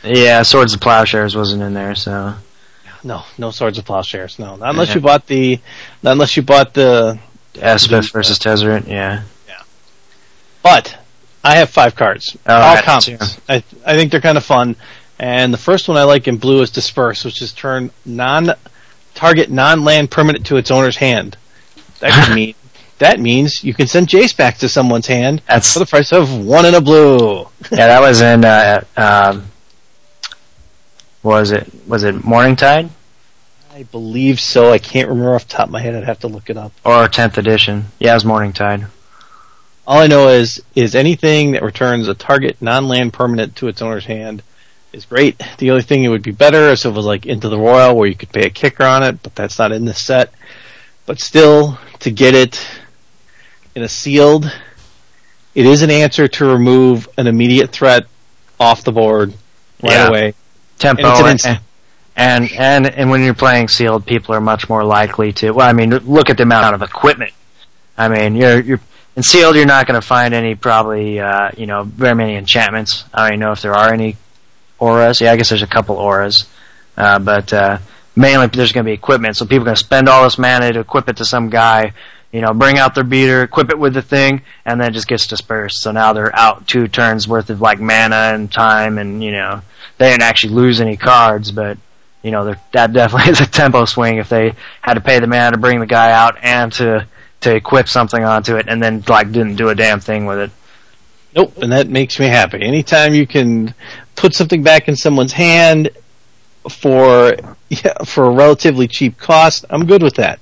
Yeah, swords of plowshares wasn't in there, so No, no swords of plowshares. No, not unless Yeah. you bought the, not unless you bought the. Elspeth versus Tezzeret, yeah. Yeah. But I have five cards, All all commons. I I think they're kind of fun, and the first one I like in blue is disperse, which is turn non target non land permanent to its owner's hand. That could mean that means you can send Jace back to someone's hand That's for the price of one in a blue. yeah, that was in uh, um, was it was it Morningtide I believe so. I can't remember off the top of my head. I'd have to look it up. or tenth edition? Yeah, it was Morningtide. All I know is is anything that returns a target non-land permanent to its owner's hand is great. The only thing it would be better is if it was like Into the Roil where you could pay a kicker on it, but that's not in this set. But still, to get it in a sealed, it is an answer to remove an immediate threat off the board right Yeah. away. Tempo And an and, and and and when you're playing sealed, people are much more likely to. Well, I mean, look at the amount of equipment. I mean, you're you're in sealed, you're not going to find any probably uh, you know very many enchantments. I don't even know if there are any auras. Yeah, I guess there's a couple auras, uh, but uh, mainly there's going to be equipment. So people are going to spend all this mana to equip it to some guy. you know, bring out their beater, equip it with the thing, and then it just gets dispersed. So now they're out two turns worth of like mana and time, and you know, they didn't actually lose any cards, but you know, that definitely is a tempo swing if they had to pay the man to bring the guy out and to to equip something onto it, and then like didn't do a damn thing with it. Nope, and that makes me happy. Anytime you can put something back in someone's hand for yeah, for a relatively cheap cost, I'm good with that.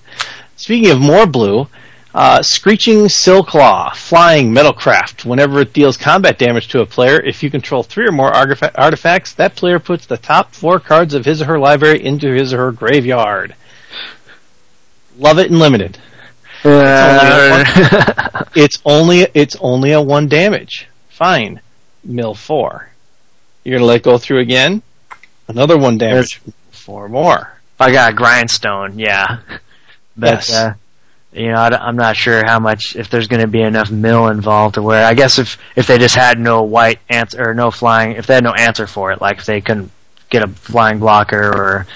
Speaking of more blue, uh, Screeching Silcaw, Flying Metalcraft. Whenever it deals combat damage to a player, if you control three or more artifa- artifacts, that player puts the top four cards of his or her library into his or her graveyard. Love it and limited. It's only it's only a one damage. Fine. Mill four. You're gonna let go through again? Another one damage. Four more. I got a grindstone, yeah. Yes. uh, you know, I, am not sure how much if there's going to be enough mill involved to where I guess if if they just had no white answer or no flying, if they had no answer for it, like if they couldn't get a flying blocker or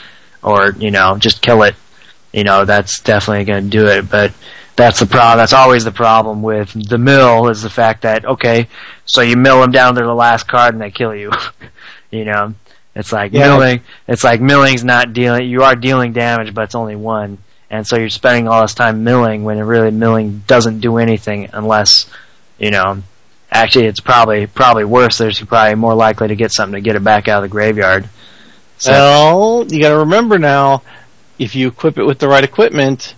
or you know just kill it, you know that's definitely going to do it. But that's the problem. That's always the problem with the mill is the fact that okay, so you mill them down to the last card and they kill you. you know, it's like Yeah. milling. It's like milling's not dealing. You are dealing damage, but it's only one, and so you're spending all this time milling when it really milling doesn't do anything unless, you know, actually it's probably probably worse. There's probably more likely to get something to get it back out of the graveyard. So Well, you gotta remember now, if you equip it with the right equipment,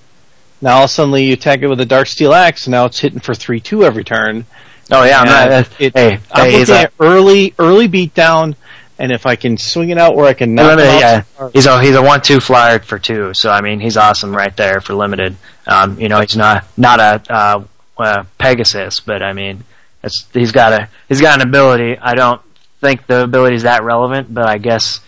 now all suddenly you attack it with a Darksteel Axe, and now it's hitting for 3-2 every turn. oh yeah, I'm not. it- hey, I'm hey, looking a, at early, early beatdown, and if I can swing it out where I can knock limited, them yeah. He's a he's a one two flyer for two, so I mean he's awesome right there for limited. Um, you know he's not not a uh, uh, Pegasus, but I mean it's he's got a he's got an ability. I don't think the ability is that relevant, but I guess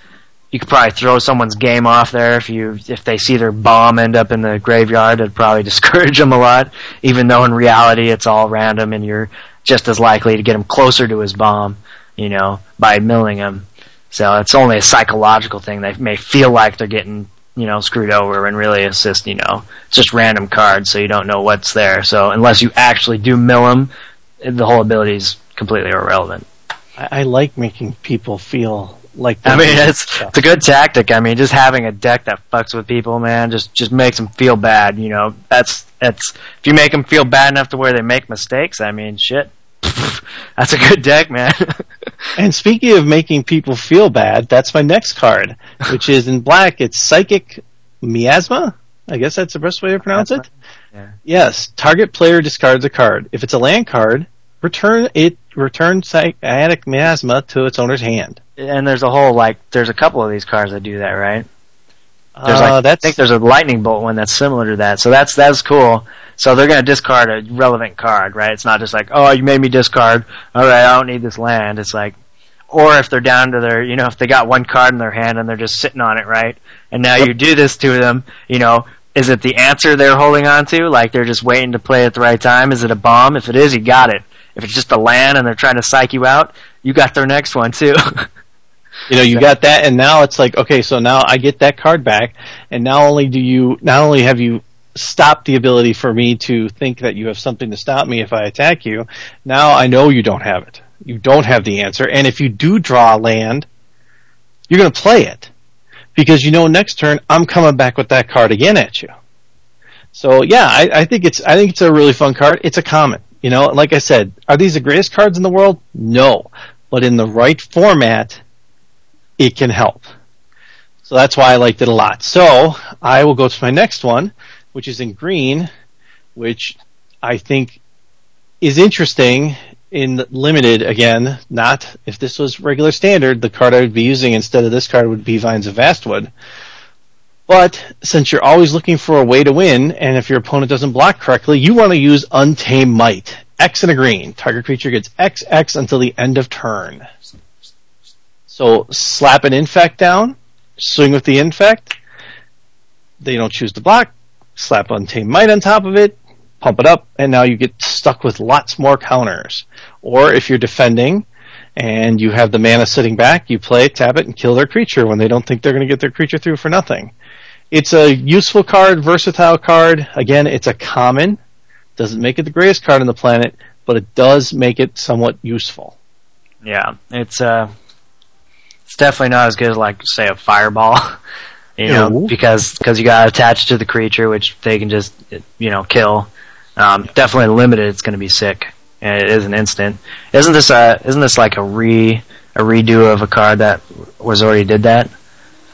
you could probably throw someone's game off there if you if they see their bomb end up in the graveyard. It'd probably discourage them a lot, even though in reality it's all random and you're just as likely to get him closer to his bomb, you know, by milling him. So it's only a psychological thing. They may feel like they're getting, you know, screwed over and really it's just, you know, it's just random cards, so you don't know what's there. So unless you actually do mill them, the whole ability is completely irrelevant. I, I like making people feel like I mean, it's stuff. it's a good tactic. I mean, just having a deck that fucks with people, man, just just makes them feel bad. You know, that's that's if you make them feel bad enough to where they make mistakes. I mean, shit, that's a good deck, man. And speaking of making people feel bad, that's my next card, which is in black. It's Psychic Miasma. I guess that's the best way to pronounce it. Yeah. Yes. Target player discards a card. If it's a land card, return it. Return Psychic Miasma to its owner's hand. and there's a whole like, there's a couple of these cards that do that, right? There's Uh, like, I that's think there's a lightning bolt one that's similar to that. So that's that's cool. So they're gonna discard a relevant card, right? It's not just like, oh, you made me discard. All right, I don't need this land. It's like, or if they're down to their, you know, if they got one card in their hand and they're just sitting on it, right? And now you do this to them, you know. Is it the answer they're holding on to? Like they're just waiting to play at the right time? Is it a bomb? If it is, you got it. If it's just a land and they're trying to psych you out, you got their next one too. you know you got that, and now it's like okay, so now I get that card back, and not only do you not only have you stopped the ability for me to think that you have something to stop me if I attack you, now I know you don't have it. You don't have the answer, and if you do draw a land, you're going to play it because you know next turn I'm coming back with that card again at you. So yeah, I, I think it's I think it's a really fun card. It's a common. You know, like I said, are these the greatest cards in the world? No, but in the right format, it can help. So that's why I liked it a lot. So I will go to my next one, which is in green, which I think is interesting in limited again. Not if this was regular standard, the card I would be using instead of this card would be Vines of Vastwood. But since you're always looking for a way to win, and if your opponent doesn't block correctly, you want to use Untamed Might. X and a green. Target creature gets XX until the end of turn. So slap an infect down, swing with the infect. They don't choose to block. Slap Untamed Might on top of it, pump it up, and now you get stuck with lots more counters. Or if you're defending and you have the mana sitting back, you play, tap it, and kill their creature when they don't think they're going to get their creature through for nothing. It's a useful card, versatile card. Again, it's a common. Doesn't make it the greatest card on the planet, but it does make it somewhat useful. Yeah, it's uh, it's definitely not as good as like say a fireball, you know, No. because because you got attached to the creature, which they can just you know kill. Um, definitely limited. It's going to be sick, and it is an instant. Isn't this a isn't this like a re a redo of a card that was already did that?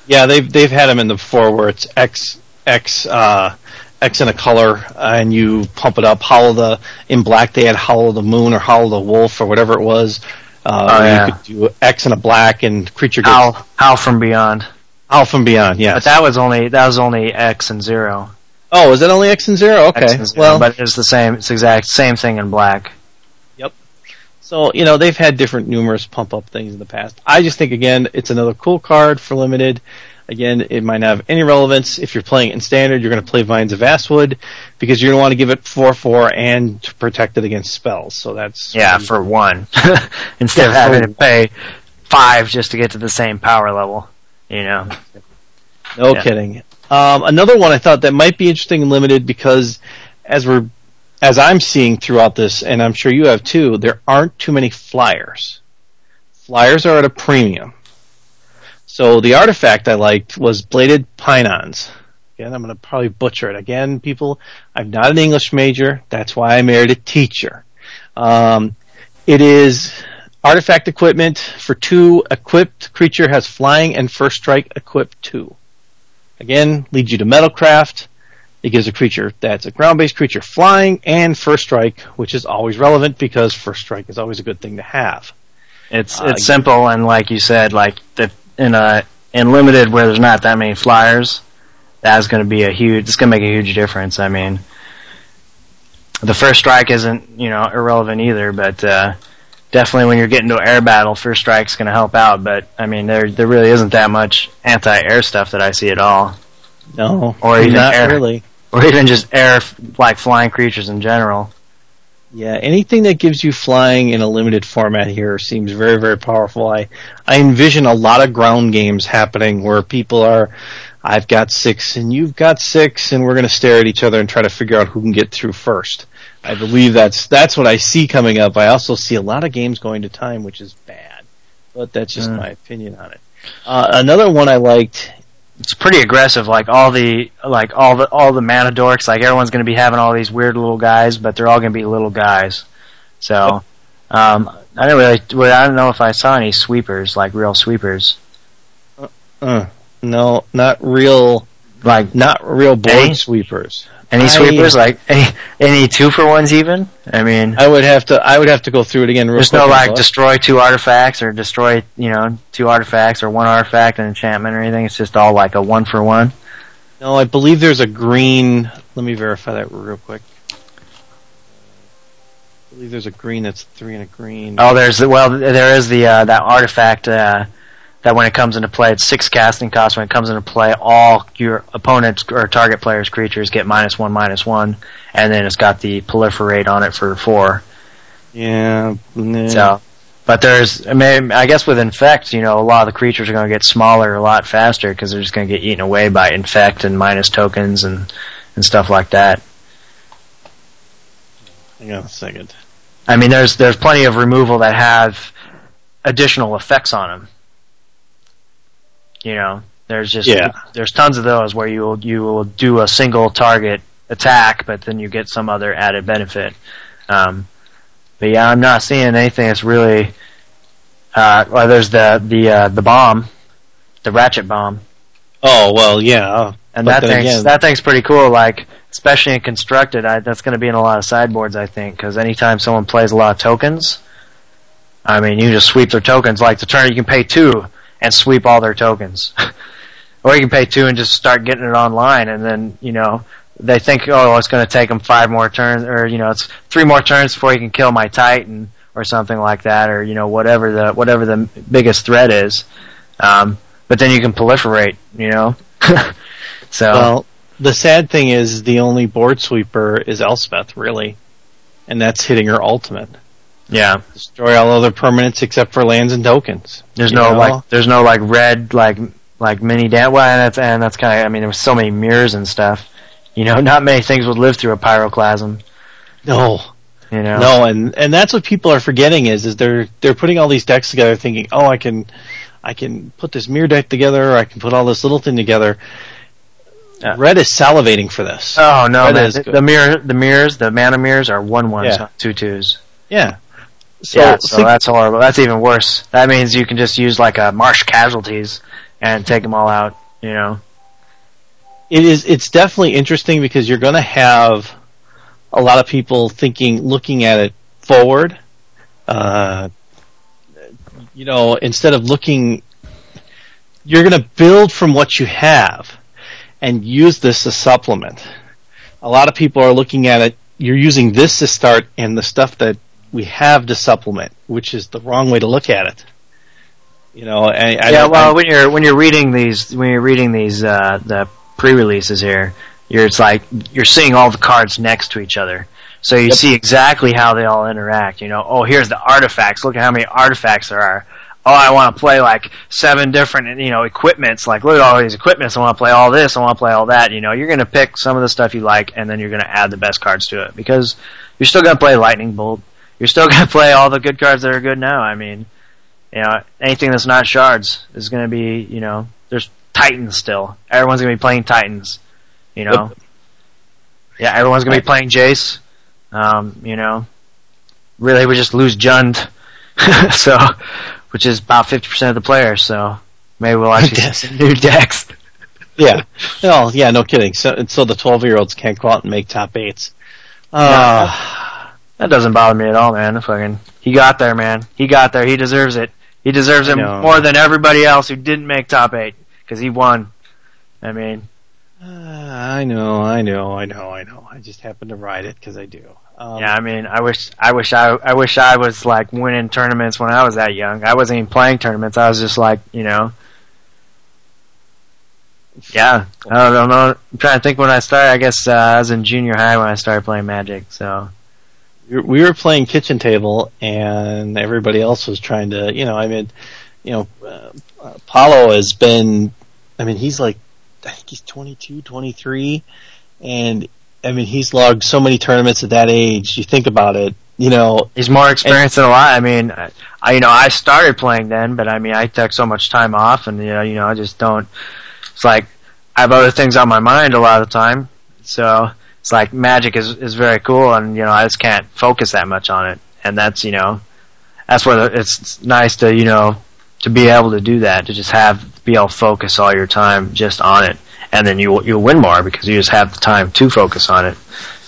Yeah, they've they've had them in the before where it's X X uh, X in a color, and you pump it up. Hollow the in black they had Hollow the Moon or Hollow the Wolf or whatever it was. Uh, Oh, yeah. You could do X in a black and creature gets Howl, Howl from Beyond. Howl from Beyond. Yes. But that was only that was only X and zero. oh, is that only X and zero? Okay. And zero, well, but it's the same. It's exact same thing in black. So, you know, they've had different numerous pump up things in the past. I just think, again, it's another cool card for limited. Again, it might not have any relevance. If you're playing it in standard, you're going to play Vines of Vastwood because you're going to want to give it 4-4 and to protect it against spells. So that's... Yeah, for one. Instead of Yeah, for having to pay five just to get to the same power level. You know. No Yeah. kidding. Um, another one I thought that might be interesting and limited because as we're as I'm seeing throughout this, and I'm sure you have too, there aren't too many flyers. Flyers are at a premium. So the artifact I liked was bladed pinons. Again, I'm going to probably butcher it. Again, people, I'm not an English major. That's why I married a teacher. Um, it is artifact equipment for two equipped creature has flying and first strike equipped two. Again, leads you to Metalcraft. It gives a creature that's a ground-based creature flying and first strike, which is always relevant because first strike is always a good thing to have. It's Uh, it's simple and like you said, like the in a in limited where there's not that many flyers, that's going to be a huge. It's going to make a huge difference. I mean, the first strike isn't you know irrelevant either, but uh, definitely when you're getting to air battle, first strike's going to help out. But I mean, there there really isn't that much anti-air stuff that I see at all, No, Or even not air. really. Or even just air like flying creatures in general. Yeah, anything that gives you flying in a limited format here seems very, very powerful. I, I envision a lot of ground games happening where people are, I've got six and you've got six and we're going to stare at each other and try to figure out who can get through first. I believe that's, that's what I see coming up. I also see a lot of games going to time, which is bad. But that's just Mm. my opinion on it. Uh, another one I liked, it's pretty aggressive. Like all the like all the all the mana dorks. Like everyone's going to be having all these weird little guys, but they're all going to be little guys. So um, I didn't really. Well, I don't know if I saw any sweepers, like real sweepers. uh, no, not real, Like not real board Any? sweepers. Any I- sweepers, like any any two for ones even. I mean, I would have to, I would have to go through it again real there's no like look. destroy two artifacts or destroy you know two artifacts or one artifact and enchantment or anything. It's just all like a one for one. No, I believe there's a green. Let me verify that real quick. I believe there's a green that's three and a green. Oh, there's the, well, there is the uh, that artifact uh, that when it comes into play, it's six casting costs. When it comes into play, all your opponents or target players' creatures get minus one, minus one, and then it's got the proliferate on it for four. Yeah. nah. So, but there's, I mean, I guess with infect, you know, a lot of the creatures are going to get smaller a lot faster because they're just going to get eaten away by infect and minus tokens and and stuff like that. Hang on a second. I mean, there's there's plenty of removal that have additional effects on them. You know, there's just Yeah. there's tons of those where you will you will do a single target attack, but then you get some other added benefit. Um, but yeah, I'm not seeing anything that's really. Uh, well, there's the the uh, the bomb, the ratchet bomb, Oh well, yeah. and But that thing's again- that thing's pretty cool. Like especially in constructed, I, that's going to be in a lot of sideboards, I think, because anytime someone plays a lot of tokens, I mean, you just sweep their tokens. Like the turn, you can pay two and sweep all their tokens, or you can pay two and just start getting it online, and then you know they think, oh, it's going to take them five more turns, or you know, it's three more turns before you can kill my Titan, or something like that, or you know, whatever the whatever the biggest threat is. Um, but then you can proliferate, you know. so Well, the sad thing is the only board sweeper is Elspeth, really, and that's hitting her ultimate. Yeah, Destroy all other permanents except for lands and tokens. there's no know? like there's no like red like like mini dan. Well, and that's and that's kind of I mean there was so many mirrors and stuff. You know, not many things would live through a pyroclasm. No, You know. no, and and that's what people are forgetting is is they're they're putting all these decks together, thinking, oh, I can, I can put this mirror deck together, or I can put all this little thing together. Red is salivating for this. Oh no, Red man. is The, the mirror, the mirrors, the mana mirrors are one ones, Yeah. not two twos. yeah. So, yeah, so that's horrible. That's even worse. That means you can just use like a marsh casualties and take them all out. You know. it is it's definitely interesting because you're going to have a lot of people thinking looking at it forward uh, you know instead of looking you're going to build from what you have and use this as a supplement a lot of people are looking at it you're using this to start and the stuff that we have to supplement which is the wrong way to look at it you know I, I, yeah, I- well, when you're when you're reading these when you're reading these uh, the pre-releases here, you're it's like you're seeing all the cards next to each other, so you Yep. see exactly how they all interact. You know, oh, here's the artifacts. Look at how many artifacts there are. Oh, I want to play like seven different you know equipments. Like look at all these equipments. I want to play all this. I want to play all that. You know, you're gonna pick some of the stuff you like, and then you're gonna add the best cards to it because you're still gonna play lightning bolt. You're still gonna play all the good cards that are good now. I mean you know, anything that's not shards is going to be, you know, there's Titans still. Everyone's going to be playing Titans, you know. Yeah, everyone's going to be playing Jace. Um, you know, really we just lose Jund, so, which is about 50% of the players, so maybe we'll actually see some new decks. Yeah. No, yeah, no kidding. So, so the 12 year olds can't go out and make top eights. Uh, That doesn't bother me at all, man. Fucking, he got there, man. He got there. He deserves it. He deserves it more than everybody else who didn't make top eight because he won. I mean, uh, I know, I know, I know, I know. I just happen to ride it because I do. Um, yeah. I mean, I wish, I wish, I, I wish I was like winning tournaments when I was that young. I wasn't even playing tournaments. I was just like, you know. Yeah, I don't know. I'm trying to think when I started. I guess uh, I was in junior high when I started playing Magic. So we- we were playing kitchen table, and everybody else was trying to, you know, I mean, you know, uh, Paulo has been, I mean, he's like, I think he's 22, 23, and I mean, he's logged so many tournaments at that age. You think about it, you know, He's more experienced than a lot. I mean, I, I you know I started playing then, but I mean I took so much time off, and you know you know I just don't. It's like I have other things on my mind a lot of the time, so it's like magic is is very cool, and you know I just can't focus that much on it, and that's you know that's where it's nice to you know to be able to do that to just have be able to focus all your time just on it, and then you you'll win more because you just have the time to focus on it.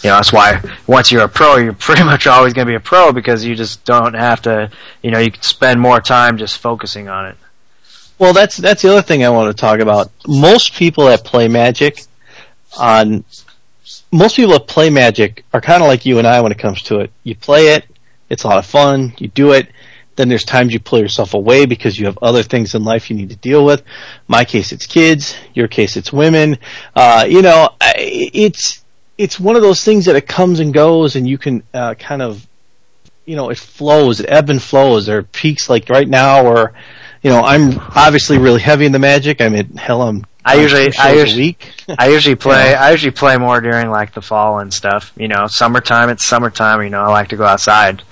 You know, that's why once you're a pro, you're pretty much always going to be a pro because you just don't have to, you know, you can spend more time just focusing on it. Well, that's that's the other thing I want to talk about. Most people that play Magic on most people that play Magic are kind of like you and I when it comes to it. You play it, it's a lot of fun, you do it. Then there's times you pull yourself away because you have other things in life you need to deal with. My case, it's kids. Your case, it's women. Uh, you know, it's it's one of those things that it comes and goes, and you can uh, kind of, you know, it flows. It ebb and flows. There are peaks like right now where you know, I'm obviously really heavy in the magic. I mean, hell, I'm. I usually, I usually. I usually play, I usually play more during like the fall and stuff. You know, summertime. It's summertime. You know, I like to go outside.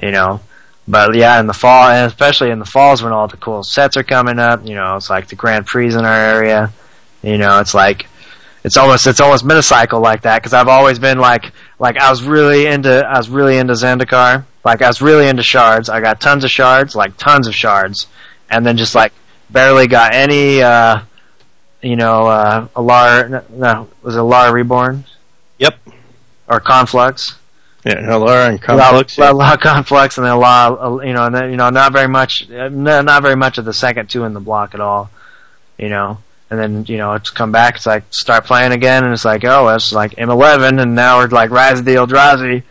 You know, but yeah, in the fall, and especially in the falls when all the cool sets are coming up. You know, it's like the Grand Prix in our area. You know, it's like it's almost it's almost been a cycle like that because I've always been like like I was really into I was really into Zendikar. Like I was really into shards. I got tons of shards, like tons of shards, and then just like barely got any. uh you know, uh, Alara, no, was it Alara Reborn? Yep. Or Conflux? Yeah, Alar and Conflux. La, La, La Conflux and then La, you know, and then, you know, not very much, uh, not very much of the second two in the block at all, you know. And then, you know, it's come back, it's like, start playing again, and it's like, oh, it's like M11, and now we're like Rise of the Eldrazi,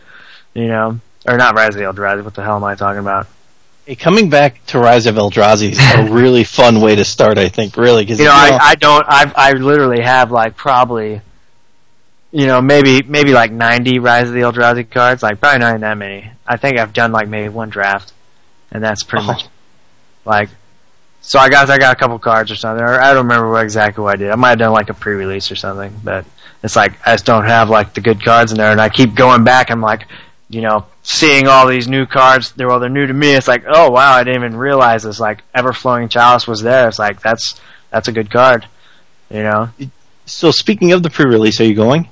you know. Or not Rise of the Eldrazi, what the hell am I talking about? Hey, coming back to Rise of Eldrazi is a really fun way to start, I think, really. Cause, you know, I, I don't, I, I literally have like probably, you know, maybe, maybe like 90 Rise of the Eldrazi cards, like probably not even that many. I think I've done like maybe one draft, and that's pretty Oh. much, like, So I got I got a couple cards or something, or I don't remember what exactly what I did. I might have done like a pre-release or something, but it's like I just don't have like the good cards in there, and I keep going back. I'm like, you know, seeing all these new cards. They're well, they're new to me. It's like, oh wow, I didn't even realize this. Like Everflowing Chalice was there. It's like that's that's a good card, you know. So speaking of the pre-release, are you going?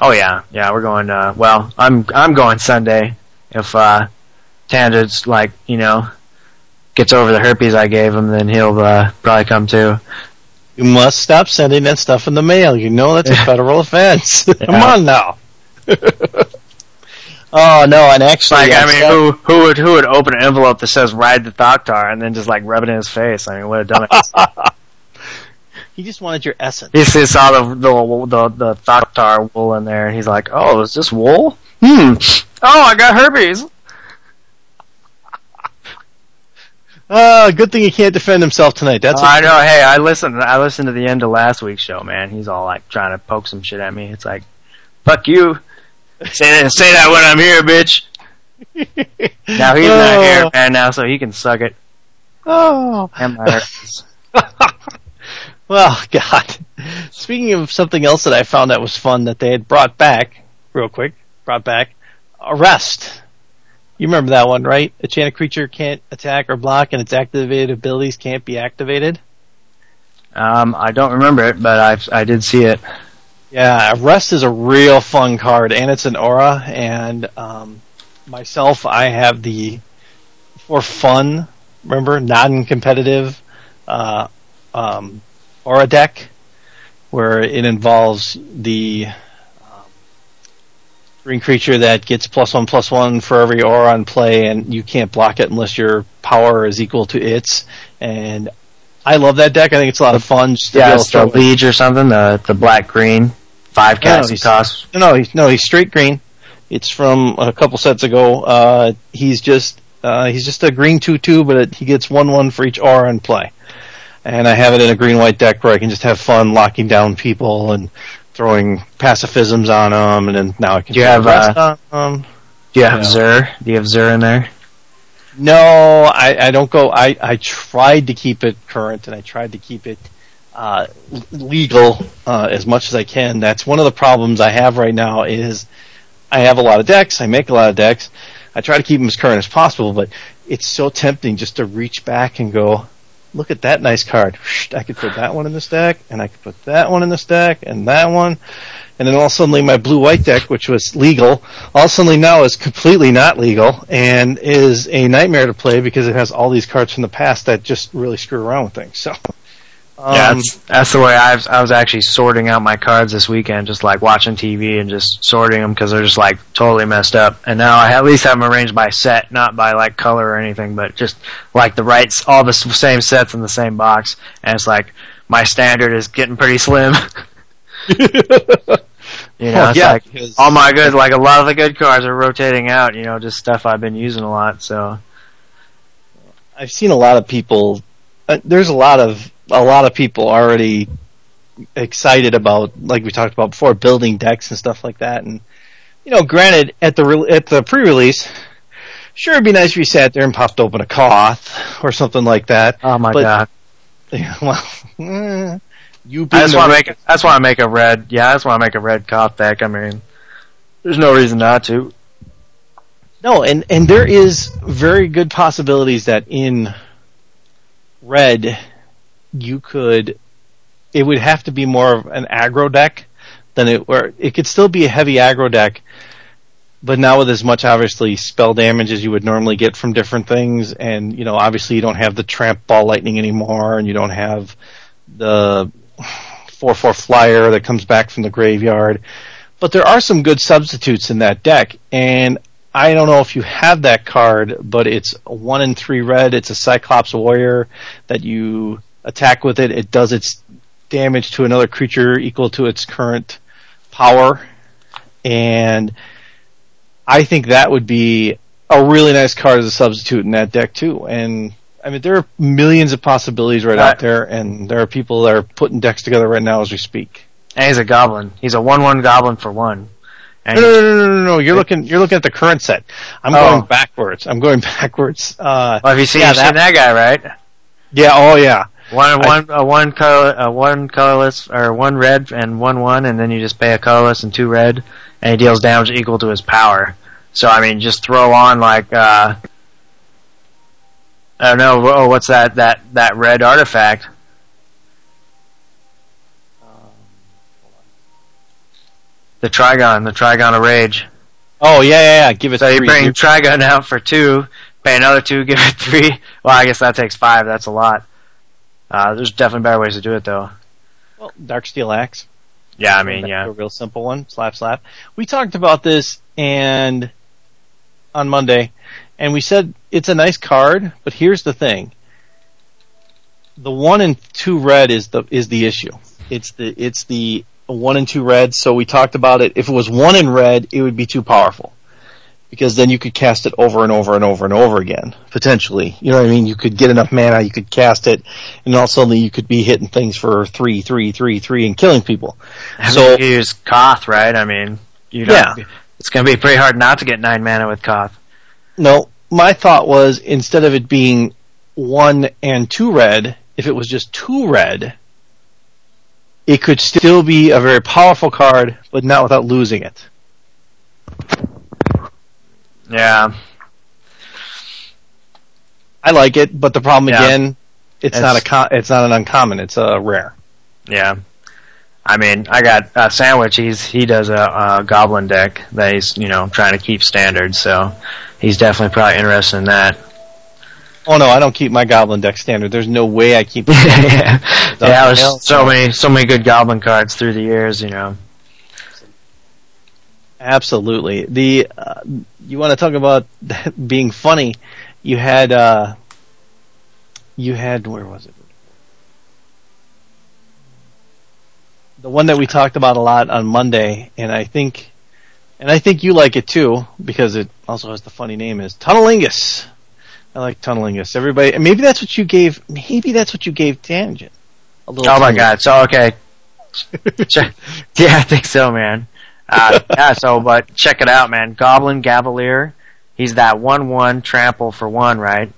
Oh yeah, yeah, we're going. Uh, well, I'm I'm going Sunday. If uh, Tangent's like you know gets over the herpes I gave him, then he'll uh, probably come too. You must stop sending that stuff in the mail. You know that's a federal offense. Come on now. oh no, and actually, Like I mean, sad- who who would who would open an envelope that says "Ride the Thoctar" and then just like rub it in his face? I mean, what a dumbass! he just wanted your essence. he he saw the the the, the Thoctar wool in there, and he's like, "Oh, is this wool? Hmm. Oh, I got herpes." Uh, good thing he can't defend himself tonight. That's Oh, I know. Hey, I listened. I listened to the end of last week's show. Man, he's all like trying to poke some shit at me. It's like, fuck you. Say that. Say that when I'm here, bitch. Now he's not Oh. here, man. Now, so he can suck it. Oh. And my. Well, God. Speaking of something else that I found that was fun that they had brought back, real quick, brought back, Arrest. You remember that one, right? A enchanted creature can't attack or block and its activated abilities can't be activated. Um, I don't remember it, but I I did see it. Yeah, Arrest is a real fun card, and it's an aura. And um, myself, I have the for fun. Remember, non-competitive uh, um, aura deck, where it involves the um, green creature that gets plus one plus one for every aura on play, and you can't block it unless your power is equal to its. And I love that deck. I think it's a lot of fun. Just Yeah, it's the. Liege or something. The the black green, five No, casting he's- cost. No, no, he's no, he's straight green. It's from a couple sets ago. Uh, he's just uh, he's just a green two two, but it, he gets one one for each R in play. And I have it in a green white deck where I can just have fun locking down people and throwing pacifisms on them, and then now I can Do you have, uh, on. Do you have. Zur? Do you have Zur in there? No, I, I don't go. I, I tried to keep it current and I tried to keep it uh, legal uh, as much as I can. That's one of the problems I have right now. Is I have a lot of decks. I make a lot of decks. I try to keep them as current as possible, but it's so tempting just to reach back and go, look at that nice card. I could put that one in this deck, and I could put that one in this deck, and that one. And then all of a sudden my blue-white deck, which was legal, all of a sudden now is completely not legal and is a nightmare to play because it has all these cards from the past that just really screw around with things. So, um, yeah, that's, that's the way I was, I was actually sorting out my cards this weekend, just like watching TV and just sorting them because they're just like totally messed up. And now I at least have them arranged by set, not by like color or anything, but just like the right, all the same sets in the same box. And it's like my standard is getting pretty slim. you know, it's yeah, like all my good, like a lot of the good cards are rotating out. You know, just stuff I've been using a lot. So I've seen a lot of people. Uh, there's a lot of a lot of people already excited about, like we talked about before, building decks and stuff like that. And you know, granted, at the re- at the pre-release, sure, it'd be nice if you sat there and popped open a Koth or something like that. oh my But- god. Yeah, well, eh, you I being just the- want to make. I just want to make a red. Yeah, I just want to make a red Koth deck. I mean, there's no reason not to. No, and and there is very good possibilities that in red you could it would have to be more of an aggro deck than it or it could still be a heavy aggro deck but now with as much obviously spell damage as you would normally get from different things and you know obviously you don't have the tramp ball lightning anymore and you don't have the 4-4 flyer that comes back from the graveyard but there are some good substitutes in that deck and I don't know if you have that card, but it's one in three red. It's a Cyclops warrior that you attack with it. It does its damage to another creature equal to its current power, and I think that would be a really nice card as a substitute in that deck too. And I mean, there are millions of possibilities right out there, and there are people that are putting decks together right now as we speak. And he's a goblin. He's a one-one goblin for one. And No, no, no, no, no, no. You're looking. You're looking at the current set. I'm Oh. going backwards. I'm going backwards. Uh, well, have you seen, Yeah, seen that- that guy, right? Yeah. Oh yeah. One I- one uh, one color uh, one colorless or one red and one one, and then you just pay a colorless and two red, and he deals damage equal to his power. So I mean, just throw on like uh, I don't know. Oh, what's that that that red artifact? The Trigon, the Trigon of Rage. Oh yeah, yeah, yeah. Give it So you three. bring Trigon out for two, pay another two, give it three. Well, I guess that takes five. That's a lot. Uh, there's definitely better ways to do it, though. Well, Darksteel Axe. Yeah, I mean, That's yeah. a real simple one. Slap, slap. We talked about this and on Monday, and we said it's a nice card, but here's the thing: the one and two red is the is the issue. It's the it's the one and two red. So we talked about it. If it was one in red, it would be too powerful because then you could cast it over and over and over and over again potentially. You know what I mean? You could get enough mana, you could cast it, and all of a sudden you could be hitting things for three, three, three, three, and killing people. I So- mean, you use Koth, right? I mean, you Yeah. don't, it's going to be pretty hard not to get nine mana with Koth. No, my thought was instead of it being one and two red, if it was just two red, it could still be a very powerful card, but not without losing it. Yeah, I like it, but the problem Yeah. again, it's, It's- not a it's not an uncommon, it's a rare. yeah. I mean, I got uh, Sandwich. He's he does a, a Goblin deck that he's you know trying to keep standard, so he's definitely probably interested in that. Oh no, I don't keep my goblin deck standard. There's no way I keep. yeah, yeah. There's so many so many good Goblin cards through the years, you know. Absolutely. The uh, you want to talk about being funny? You had uh, you had where was it? The one that we talked about a lot on Monday, and I think, and I think you like it too because it also has the funny name is Tunnel Ignus. I like Tunnel Ignus. Everybody, maybe that's what you gave. Maybe that's what you gave Tangent. Oh my god! So okay, yeah, I think so, man. Uh, yeah, so but check it out, man. Goblin Gaveleer, he's that one-one trample for one, right?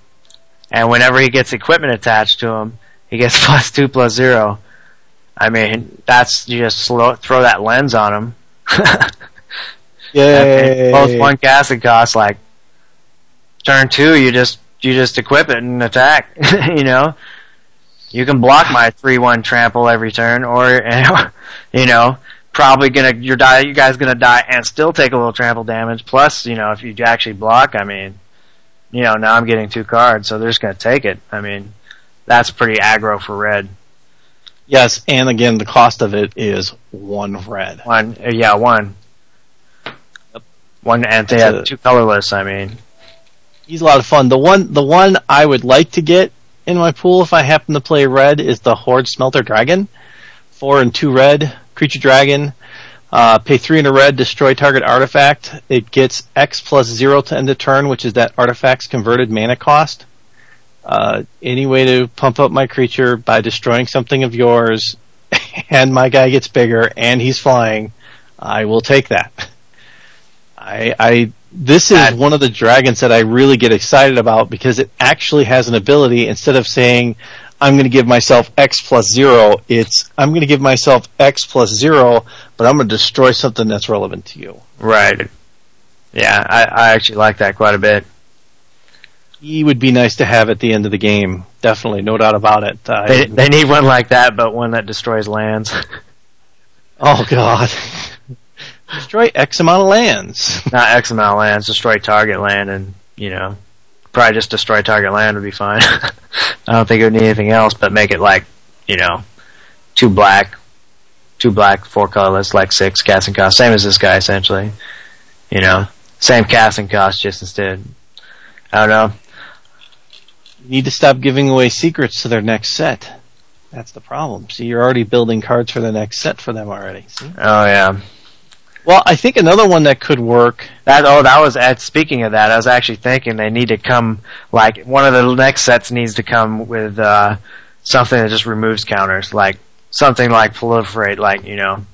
And whenever he gets equipment attached to him, he gets plus two plus zero. I mean, that's you just slow, throw that lens on him. Yay! Both one casting cost like turn two, you just you just equip it and attack. you know, you can block my three one trample every turn, or you know, probably gonna your die you guys gonna die and still take a little trample damage. Plus, you know, if you actually block, I mean, you know, now I'm getting two cards, so they're just gonna take it. I mean, that's pretty aggro for red. Yes, and again, the cost of it is one red. One, uh, yeah, one. One and they have two colorless. I mean, He's a lot of fun. The one, the one I would like to get in my pool if I happen to play red is the Hoard-Smelter Dragon. Four and two red creature dragon. Uh, pay three in a red, destroy target artifact. It gets X plus zero to end the turn, which is that artifact's converted mana cost. Uh, any way to pump up my creature by destroying something of yours, and my guy gets bigger and he's flying, I will take that. I, I this is one of the dragons that I really get excited about because it actually has an ability. Instead of saying I'm going to give myself X plus zero, it's I'm going to give myself X plus zero, but I'm going to destroy something that's relevant to you. right. Yeah, I, I actually like that quite a bit. He would be nice to have at the end of the game. Definitely, no doubt about it. Uh, They, they need one like that, but one that destroys lands. oh God, destroy X amount of lands. Not X amount of lands, destroy target land, and you know, probably just destroy target land would be fine. I don't think it would need anything else, but make it like, you know, two black, two black, four colorless, like six casting cost, same as this guy essentially. You know, same casting cost, just instead. I don't know. You need to stop giving away secrets to their next set. That's the problem. See, you're already building cards for the next set for them already. See? Oh yeah. Well, I think another one that could work. That oh, that was at. Speaking of that, I was actually thinking they need to come like one of the next sets needs to come with uh, something that just removes counters, like something like proliferate, like you know,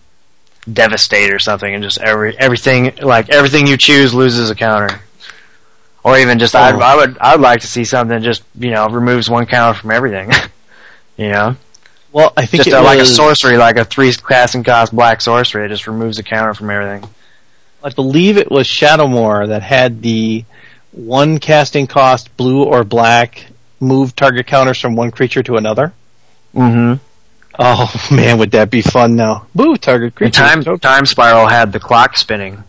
devastate or something, and just every everything like everything you choose loses a counter. Or even just, Oh. I would, I would like to see something that just, you know, removes one counter from everything. you know? Well, I think Just it a, like a sorcery, like a three casting cost black sorcery, it just removes a counter from everything. I believe it was Shadowmoor that had the one casting cost blue or black move target counters from one creature to another. Mm-hmm. Oh man, would that be fun now? Move target creature. time, time spiral had the Clockspinning,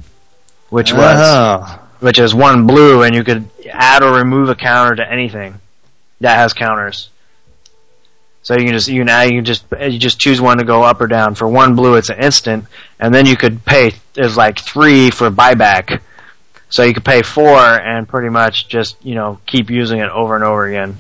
which was, Uh-huh. which is one blue and you could add or remove a counter to anything that has counters. So you can just you add, you just you just choose one to go up or down. For one blue, it's an instant, and then you could pay there's like three for buyback. So you could pay four and pretty much just you know keep using it over and over again.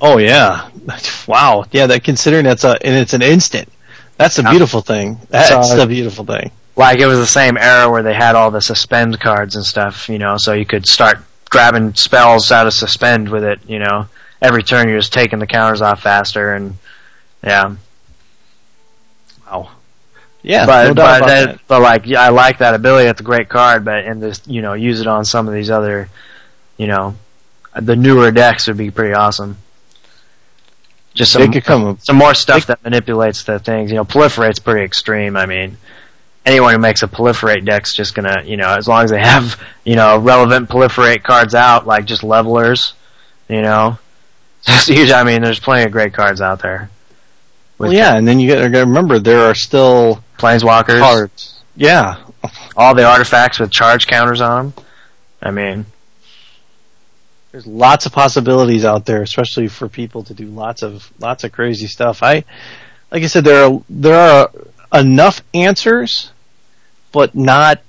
Oh yeah, wow. Yeah, that considering that's a and it's an instant. That's a beautiful thing. That's So- a beautiful thing. Like it was the same era where they had all the suspend cards and stuff, you know, so you could start grabbing spells out of suspend with it, you know. Every turn you're just taking the counters off faster and yeah. Wow. Yeah, but no but that, that. but like yeah, I like that ability. It's a great card, but and this you know use it on some of these other, you know, the newer decks would be pretty awesome. Just They some could come. some more stuff that manipulates the things. You know, proliferate's pretty extreme. I mean, anyone who makes a proliferate deck's just gonna, you know, as long as they have, you know, relevant proliferate cards out, like just levelers, you know. Huge. I mean, there's plenty of great cards out there. Well, yeah, and then you got to remember there are still Planeswalkers, cards. Yeah, all the artifacts with charge counters on them. I mean, there's lots of possibilities out there, especially for people to do lots of lots of crazy stuff. I, like I said, there are there are enough answers, but not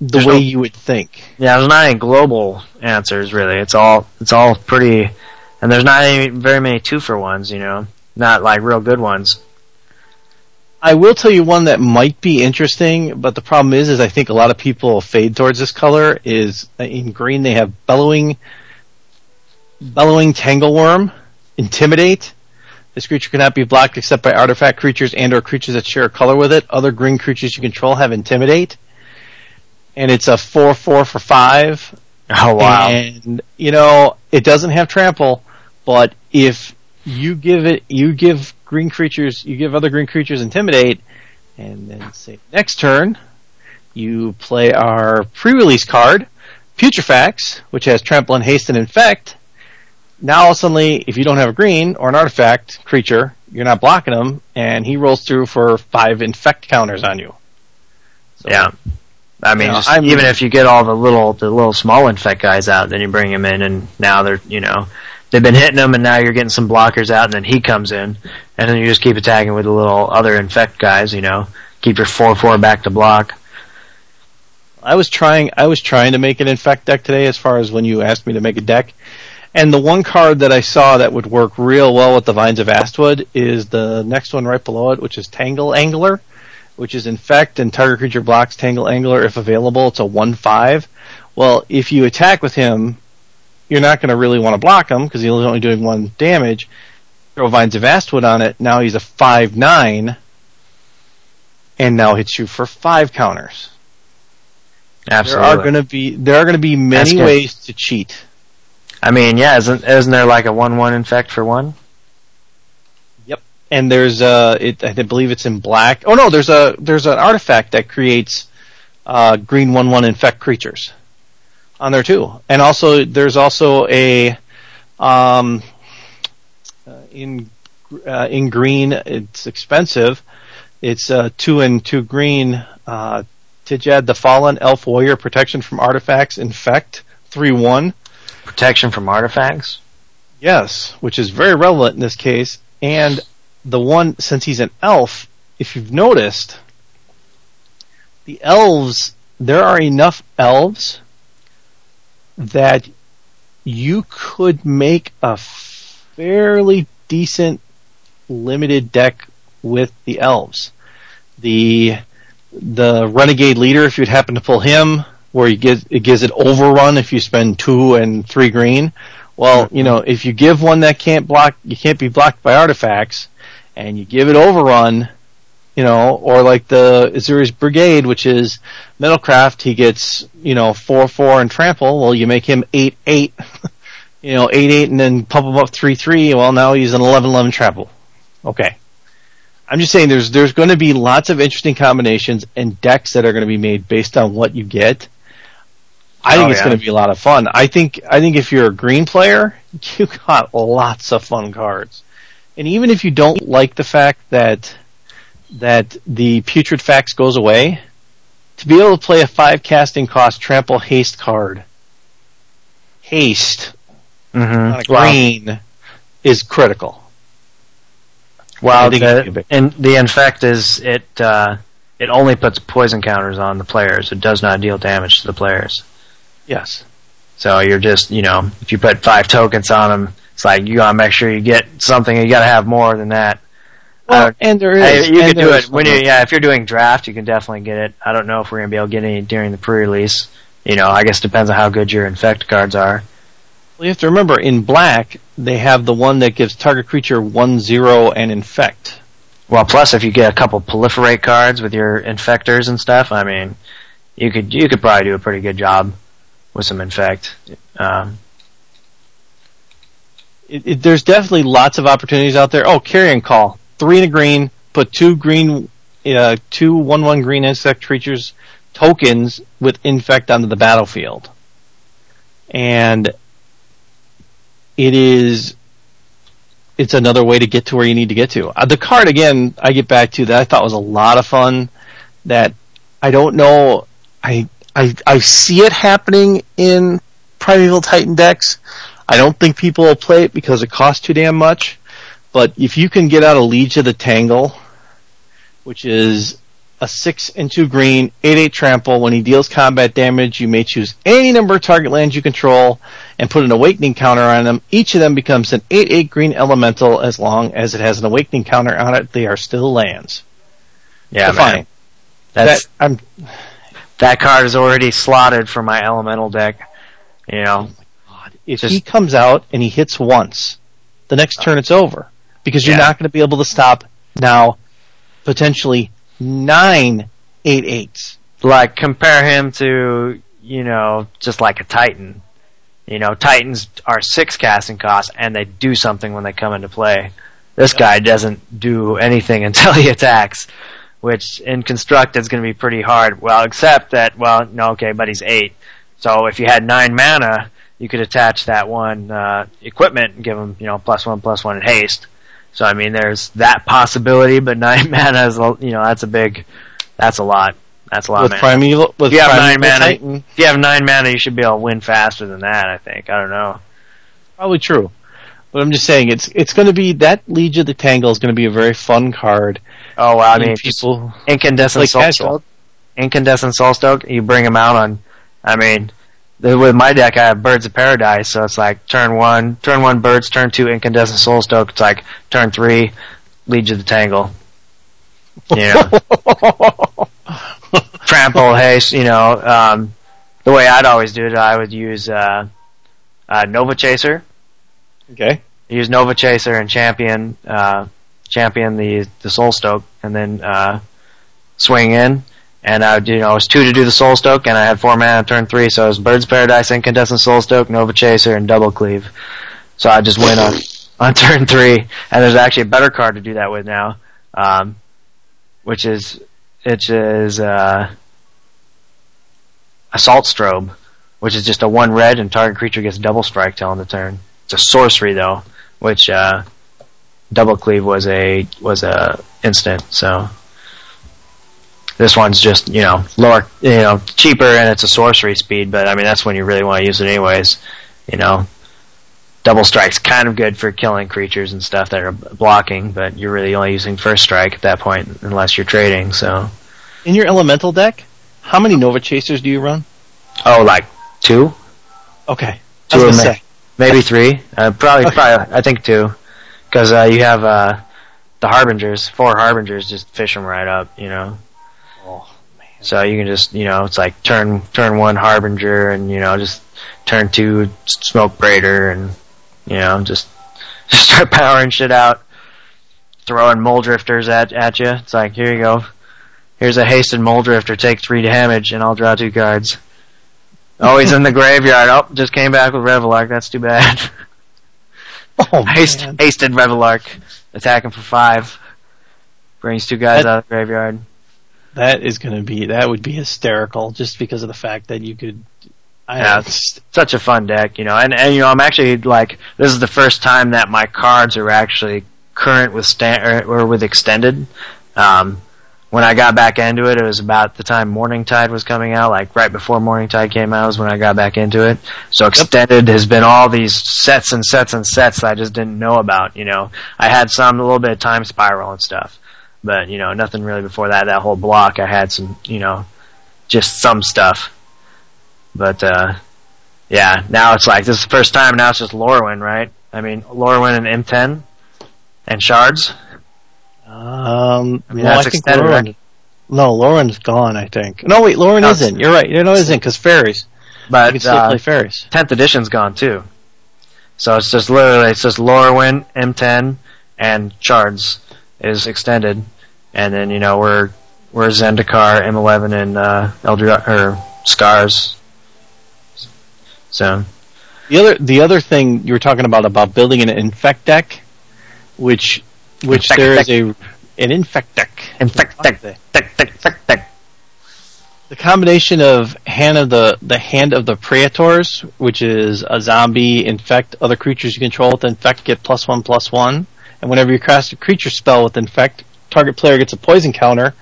the There's way no- you would think. yeah, there's not any global answers really. It's all it's all pretty, and there's not any very many two for ones. You know, not like real good ones. I will tell you one that might be interesting, but the problem is, is I think a lot of people fade towards this color. Is uh, in green they have bellowing, bellowing tangleworm, intimidate. This creature cannot be blocked except by artifact creatures and/or creatures that share a color with it. Other green creatures you control have intimidate, and it's a four-four for five. Oh wow! And you know it doesn't have trample, but if you give it, you give green creatures, you give other green creatures intimidate, and then say next turn, you play our pre-release card, Putrefax, which has trample and haste and infect. Now suddenly, if you don't have a green or an artifact creature, you're not blocking him, and he rolls through for five infect counters on you. So, yeah. I mean, You know, just, I'm- even if you get all the little the little small infect guys out, then you bring them in, and now they're you know they've been hitting him, and now you're getting some blockers out, and then he comes in, and then you just keep attacking with the little other infect guys. You know, keep your four four back to block. I was trying I was trying to make an infect deck today as far as when you asked me to make a deck. And the one card that I saw that would work real well with the Vines of Vastwood is the next one right below it, which is Tangle Angler, which is infect and target creature blocks Tangle Angler if available. It's a one five. Well, if you attack with him, you're not going to really want to block him because he's only doing one damage. Throw Vines of Vastwood on it. Now he's a five nine, and now hits you for five counters. Absolutely. There are going to be there are going to be many ways to cheat. I mean, yeah, isn't isn't there like a one one infect for one? Yep. And there's uh it I believe it's in black. Oh no, there's a there's an artifact that creates uh green one one infect creatures on there too. And also there's also a um uh, in uh, in green it's expensive. It's uh 2 and 2 green uh Tel-Jilad the Fallen Elf Warrior protection from artifacts infect 3 1. Protection from artifacts. Yes, which is very relevant in this case. And the one, since he's an elf, if you've noticed, the elves, there are enough elves that you could make a fairly decent limited deck with the elves. The the renegade leader, if you'd happen to pull him, where you get it gives it overrun if you spend two and three green. Well, you know, if you give one that can't block, you can't be blocked by artifacts, and you give it overrun, you know, or like the Ezuri's Brigade, which is Metalcraft, he gets, you know, 4-4 and trample, well, you make him 8-8, you know, 8-8 and then pump him up 3-3, well, now he's an 11-11 trample. Okay. I'm just saying there's, there's going to be lots of interesting combinations and decks that are going to be made based on what you get. I think Oh, it's yeah. going to be a lot of fun. I think, I think if you're a green player, you got lots of fun cards. And even if you don't like the fact that that the Putrefax goes away, to be able to play a five casting cost trample haste card, haste Mm-hmm. on a green is critical. Well, I the, big. and the infect is it. Uh, it only puts poison counters on the players. It does not deal damage to the players. Yes. So you're just, you know, if you put five tokens on them, it's like you gotta make sure you get something. You gotta have more than that. Well, Uh, and there Hey, is. you and can do there's- it when you, yeah. If you're doing draft, you can definitely get it. I don't know if we're gonna be able to get any during the pre-release. You know, I guess it depends on how good your infect cards are. Well, you have to remember in black they have the one that gives target creature one zero and infect. Well, plus if you get a couple proliferate cards with your infectors and stuff, I mean, you could you could probably do a pretty good job with some infect. Um, It, it, there's definitely lots of opportunities out there. Oh, carrion call, three in a green, put two green, uh, two one one green insect creatures tokens with infect onto the battlefield, and it is. It's another way to get to where you need to get to. Uh, the card again, I get back to that I thought was a lot of fun. That I don't know. I I I see it happening in Primeval Titan decks. I don't think people will play it because it costs too damn much. But if you can get out a Liege of the Tangle, which is a six and two green, eight eight trample, when he deals combat damage, you may choose any number of target lands you control and put an awakening counter on them. Each of them becomes an eight eight green elemental as long as it has an awakening counter on it. They are still lands. yeah, Fine. man. That's That I'm that card is already slotted for my elemental deck. You know, if Just- he comes out and he hits once, the next turn it's over because you're Yeah. not going to be able to stop now potentially nine eight eights. like compare him to you know just like a titan. You know titans are six casting costs and they do something when they come into play. This guy doesn't do anything until he attacks which in construct is going to be pretty hard. Well except that well no okay but he's eight. So if you had nine mana you could attach that one uh, equipment and give him you know plus one plus one in haste so i mean there's that possibility but nine mana is a- you know that's a big that's a lot that's a lot with man. primeval with If you have primeval nine mana, Titan, if you have nine mana, you should be able to win faster than that. I think. I don't know. probably true. But I'm just saying it's it's going to be that Liege of the Tangle is going to be a very fun card. Oh well, I mean, people incandescent like soul casual. stoke. Incandescent soul stoke. You bring them out on. I mean, with my deck, I have birds of paradise, so it's like turn one, turn one birds, turn two incandescent soul stoke. It's like turn three, Legion of the Tangle. Yeah. trample haste. You know, um, the way I'd always do it, I would use uh, uh, Nova Chaser. okay. use Nova Chaser and champion uh, champion the the Soul Stoke, and then uh, swing in. And I you know, it was two to do the Soul Stoke, and I had four mana on turn three, so it was Bird's Paradise, Incandescent Soul Stoke, Nova Chaser, and Double Cleave. So I just win on on turn three, and there's actually a better card to do that with now, um, which is which is uh, Assault Strobe, which is just a one red, and target creature gets double strike till of turn. It's a sorcery though, which uh, double cleave was a was a instant. So this one's just you know lower, you know cheaper, and it's a sorcery speed. But I mean that's when you really want to use it anyways. You know, double strike's kind of good for killing creatures and stuff that are blocking, but you're really only using first strike at that point unless you're trading. So In your elemental deck, how many Nova Chasers do you run? oh, like two, Okay. Two I was of gonna say. maybe three, uh, probably Okay. probably I think two, because uh, you have uh, the harbingers, four harbingers, just fish them right up, you know. Oh, So you can just, you know, it's like turn turn one harbinger, and you know, just turn two smoke braider, and you know, just just start powering shit out. throwing Mulldrifters at at you. It's like here you go. Here's a hasted Mulldrifter. Take three damage, and I'll draw two cards. Oh, he's in the graveyard. Oh, just came back with Revelark. That's too bad. Oh, Haste, hasted Revelark, attacking for five. Brings two guys That- out of the graveyard. That is going to be that would be hysterical just because of the fact that you could. I Yeah, it's such a fun deck, you know. And and you know, I'm actually like this is the first time that my cards are actually current with stand or, or with extended. Um, when I got back into it, it was about the time Morningtide was coming out, like right before Morningtide came out was when I got back into it. So extended has been all these sets and sets and sets that I just didn't know about. You know, I had some a little bit of Time Spiral and stuff, but you know, nothing really before that. That whole block, I had some, you know, just some stuff. But uh yeah, now it's like this is the first time. Now it's just Lorwyn, right? I mean, Lorwyn and M10 and shards. Um, I mean, no, that's I think extended, Lorwyn. right? No, Lorwyn's gone. I think. No, wait, Lorwyn No, isn't. You're right. You know, isn't because fairies. But You can still uh, play fairies. 10th edition's gone too. So it's just literally it's just Lorwyn, M10, and shards is extended, and then you know we're we're Zendikar, M11, and uh, Eldra or Scars. So The other the other thing you were talking about about building an infect deck, which which Infect there deck. is a an infect deck. infect deck, deck, deck, deck, deck. The combination of hand of the the hand of the praetors, which is a zombie infect other creatures you control with infect get plus one plus one, and whenever you cast a creature spell with infect, target player gets a poison counter.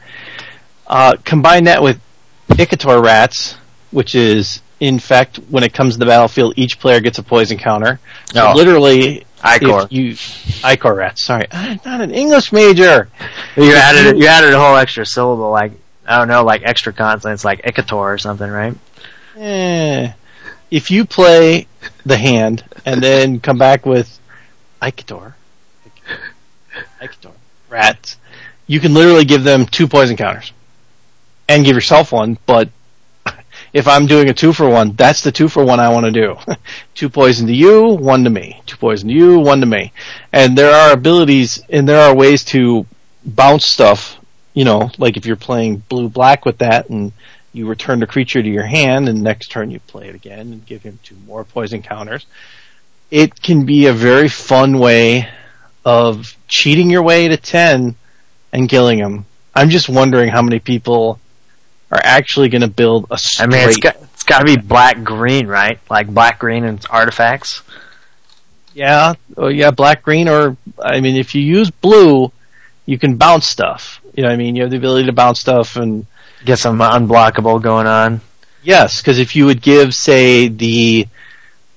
Uh, combine that with Icator rats, which is infect. When it comes to the battlefield, each player gets a poison counter. So Oh. literally, Ichor. if you Ichor rats. Sorry, I'm not an English major. You added you added a whole extra syllable, like I don't know, like extra consonants, like Icator or something, right? Eh, if you play the hand and then come back with Icator, Icator, rats, you can literally give them two poison counters. And give yourself one, but if I'm doing a two for one, that's the two for one I want to do. two poison to you, one to me. Two poison to you, one to me. And there are abilities and there are ways to bounce stuff, you know, like if you're playing blue black with that and you return the creature to your hand and next turn you play it again and give him two more poison counters. It can be a very fun way of cheating your way to 10 and killing him. I'm just wondering how many people are actually going to build a I straight. mean, it's got it's got to be black green, right? Like black green and artifacts. yeah, oh yeah, black green or I mean, if you use blue, you can bounce stuff. You know, what I mean, you have the ability to bounce stuff and Get some unblockable going on. yes, because if you would give, say, the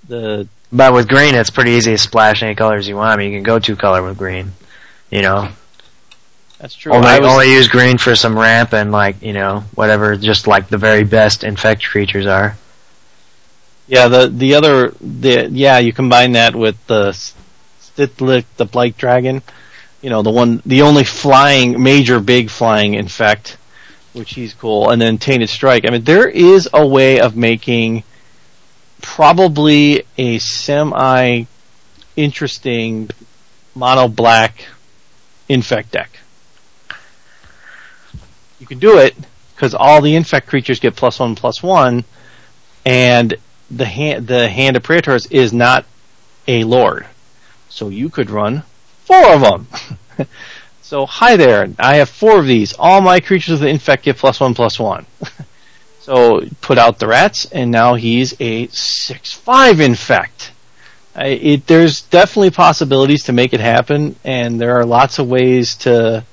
the But with green, it's pretty easy to splash any colors you want. I mean, you can go two color with green. You know, that's true. only I was- only use green for some ramp and like you know whatever, just like the very best infect creatures are. Yeah, the the other the yeah, you combine that with the Skithiryx, the Blight Dragon, you know, the one the only flying major big flying infect, which he's cool, and then Tainted Strike. I mean, there is a way of making probably a semi interesting mono black infect deck. You can do it because all the infect creatures get plus one plus one, and the hand the hand of praetors is not a lord, so you could run four of them. so hi there, I have four of these. All my creatures with infect get plus one plus one. so put out the rats, and now he's a six five infect. I, it, there's definitely possibilities to make it happen, and there are lots of ways to,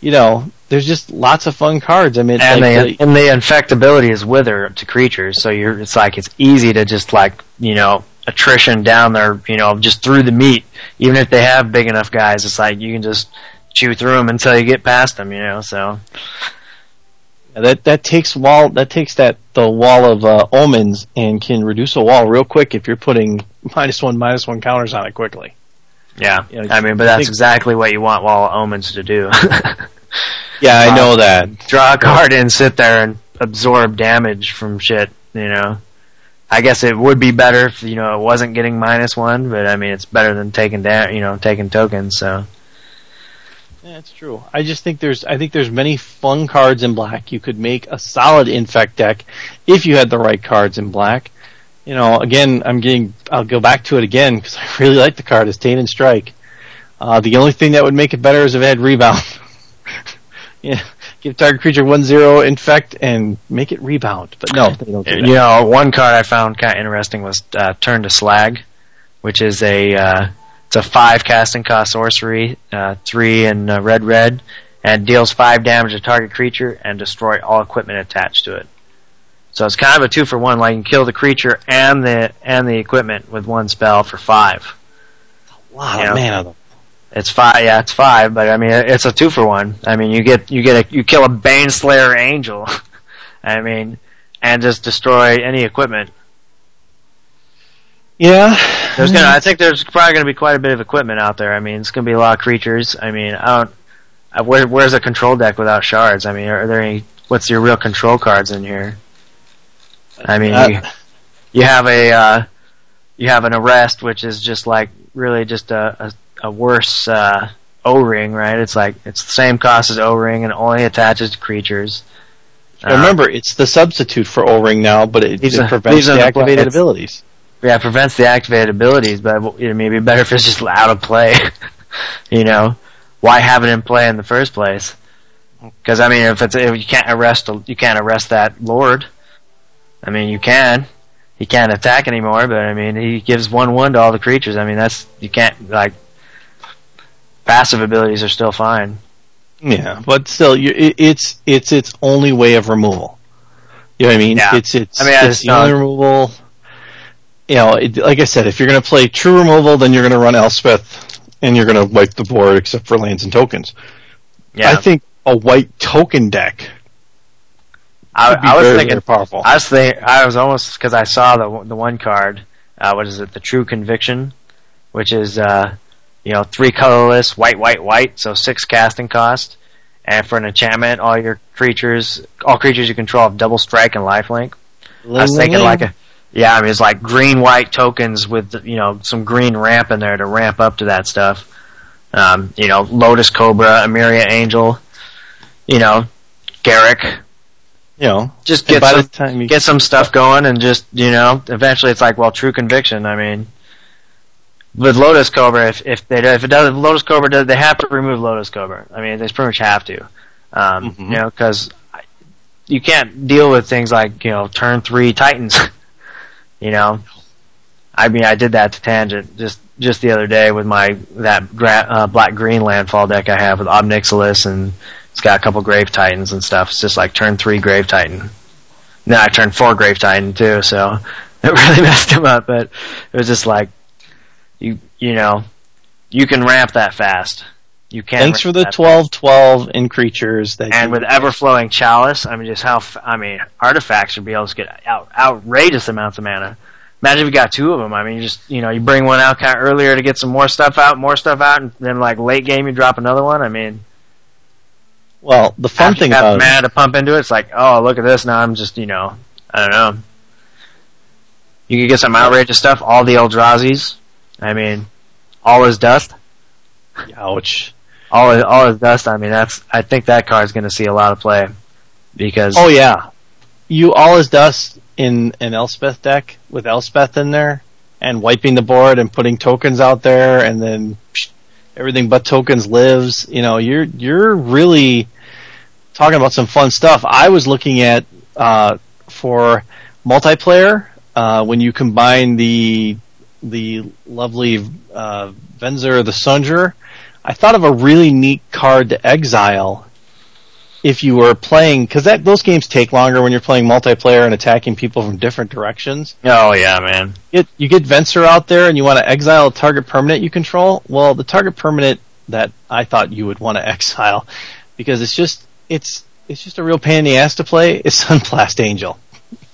you know, there's just lots of fun cards. I mean, and like the and the infectability is wither to creatures, so you're it's like it's easy to just like you know attrition down there, you know, just through the meat. Even if they have big enough guys, it's like you can just chew through them until you get past them, you know. So that that takes wall that takes that the wall of uh, omens and can reduce a wall real quick if you're putting minus one minus one counters on it quickly. yeah, Yeah, I mean, but that's think- exactly what you want Wall of Omens to do. Yeah, I know that. Draw a card and sit there and absorb damage from shit, you know. I guess it would be better if you know it wasn't getting minus one, but I mean it's better than taking down, you know, taking tokens. So that's true. I just think there's I think there's many fun cards in black. You could make a solid infect deck if you had the right cards in black. You know, again, I'm getting I'll go back to it again because I really like the card. is Tainted Strike. Uh, the only thing that would make it better is if it had rebound. yeah, give target creature one zero infect and make it rebound. But no, they don't do. You know, one card I found kind of interesting was uh, Turn to Slag, which is a uh, it's a five casting cost sorcery, uh, three in uh, red red, and deals five damage to target creature and destroy all equipment attached to it. So it's kind of a two for one. Like you can kill the creature and the and the equipment with one spell for five. Wow, Yeah. man, of them. It's five, yeah, it's five, but I mean, it's a two for one. I mean, you get you get a you kill a Baneslayer Angel, I mean, and just destroy any equipment. Yeah, There's gonna, I think there's probably gonna be quite a bit of equipment out there. I mean, it's gonna be a lot of creatures. I mean, I don't. I, where, where's a control deck without shards? I mean, are there any? What's your real control cards in here? I mean, Uh, you, you have a uh, you have an arrest, which is just like really just a a, a worse uh, O ring, right? It's like it's the same cost as O ring and only attaches to creatures. Uh, Remember, it's the substitute for O-ring now, but it, it prevents these the the- activated it's- abilities. Yeah, it prevents the activated abilities, but it may be better if it's just out of play. you know, why have it in play in the first place? Because I mean, if it's if you can't arrest a- you can't arrest that lord. I mean, you can. He can't attack anymore, but I mean, he gives one one to all the creatures. I mean, that's you can't like passive abilities are still fine. Yeah, but still, you, it, it's it's its only way of removal. You know what I mean? Yeah. It's it's I mean, it's the only removal. You know, it, like I said, if you're going to play true removal, then you're going to run Elspeth, and you're going to wipe the board except for lands and tokens. Yeah, I think a white token deck I, I was very, thinking powerful. I was think I was almost because I saw the the one card. Uh, what is it? The True Conviction, which is uh, you know three colorless, white, white, white, so six casting cost. And for an enchantment, all your creatures, all creatures you control have double strike and lifelink. I was thinking like a, yeah, I mean it's like green white tokens with you know some green ramp in there to ramp up to that stuff. Um, you know, Lotus Cobra, Emeria Angel, you know, Garruk, you know, just get by some the time you get some stuff going and just you know eventually it's like well true conviction i mean. With lotus cobra if if they if it does if lotus cobra does they have to remove lotus cobra. I mean they pretty much have to. Um Mhm. you know because you can't deal with things like you know turn three titans you know i mean i did that to tangent just just the other day with my that gra- uh, black green landfall deck i have with Ob Nixilis and it's got a couple grave titans and stuff it's just like turn three grave titan no, I turned four Grave Titan too, so it really messed him up. But it was just like, you you know, you can ramp that fast. You can. Thanks for the that twelve twelve in creatures that and you- with ever-flowing chalice, I mean, just how f- I mean, artifacts would be able to get out, outrageous amounts of mana. Imagine if you got two of them. I mean, you just you know, you bring one out kind of earlier to get some more stuff out, more stuff out, and then like late game you drop another one. I mean, well, the fun after thing you got about mana to pump into it, it's like, oh, look at this. Now I'm just you know, I don't know. You could get some outrageous stuff. All the Eldrazi's. I mean, all is dust. ouch. All is, all is dust. I mean, that's. I think that card's going to see a lot of play because. Oh yeah, you all is dust in an Elspeth deck with Elspeth in there, and wiping the board and putting tokens out there, and then psh, everything but tokens lives. You know, you're you're really talking about some fun stuff. I was looking at uh, for multiplayer uh, when you combine the the lovely uh, Venser the Sojourner. I thought of a really neat card to exile if you were playing because that those games take longer when you're playing multiplayer and attacking people from different directions. Oh yeah, man. You get, you get Venser out there and you want to exile a target permanent you control. Well, the target permanent that I thought you would want to exile because it's just it's it's just a real pain in the ass to play is Sunblast Angel.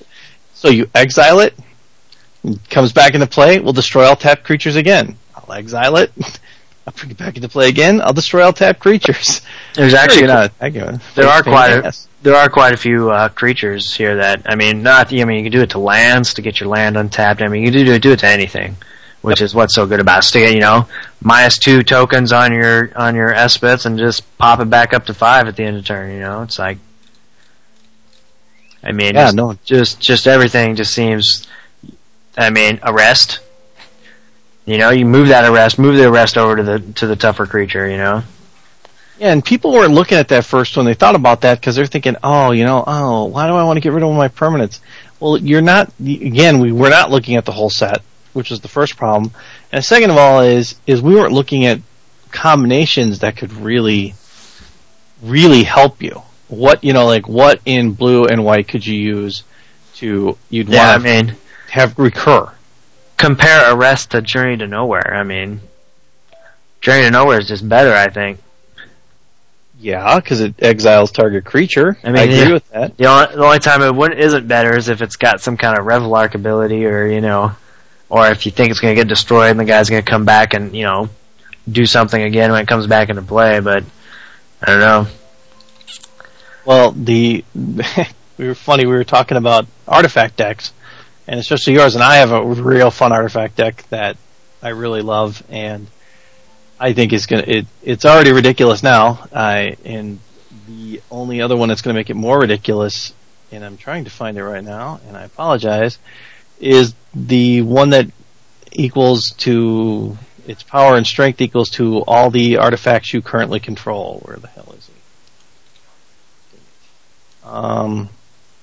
so you exile it, it comes back into play. We'll destroy all tap creatures again. I'll exile it. I'll bring it back into play again. I'll destroy all tapped creatures. There's actually not. There are quite a, there are quite a few uh, creatures here that I mean not I mean you can do it to lands to get your land untapped. I mean you can do do it to anything, which is what's so good about it. You know, minus two tokens on your on your Elspeths and just pop it back up to five at the end of turn. You know, it's like, I mean, Yeah, just, no. just just everything just seems. I mean, arrest. You know, you move that arrest, move the arrest over to the to the tougher creature. You know, Yeah, and people weren't looking at that first when they thought about that because they're thinking, oh, you know, oh, why do I want to get rid of my permanents? Well, you're not. Again, we were not looking at the whole set, which was the first problem. And second of all, is is we weren't looking at combinations that could really, really help you. What you know, like what in blue and white could you use to you'd yeah. Want to mean, have recur? Compare arrest to Journey to Nowhere. I mean, Journey to Nowhere is just better. I think. Yeah, because it exiles target creature. I, I mean, agree yeah. with that. The only, the only time it wouldn't, isn't better is if it's got some kind of Revelark ability, or you know, or if you think it's going to get destroyed and the guy's going to come back and you know do something again when it comes back into play. But I don't know. Well, the we were funny. We were talking about artifact decks, and especially yours. And I have a real fun artifact deck that I really love, and I think is gonna. It, it's already ridiculous now. I and the only other one that's to make it more ridiculous, and I'm trying to find it right now, and I apologize, is the one that equals to its power and strength equals to all the artifacts you currently control. Where the hell is it? Um,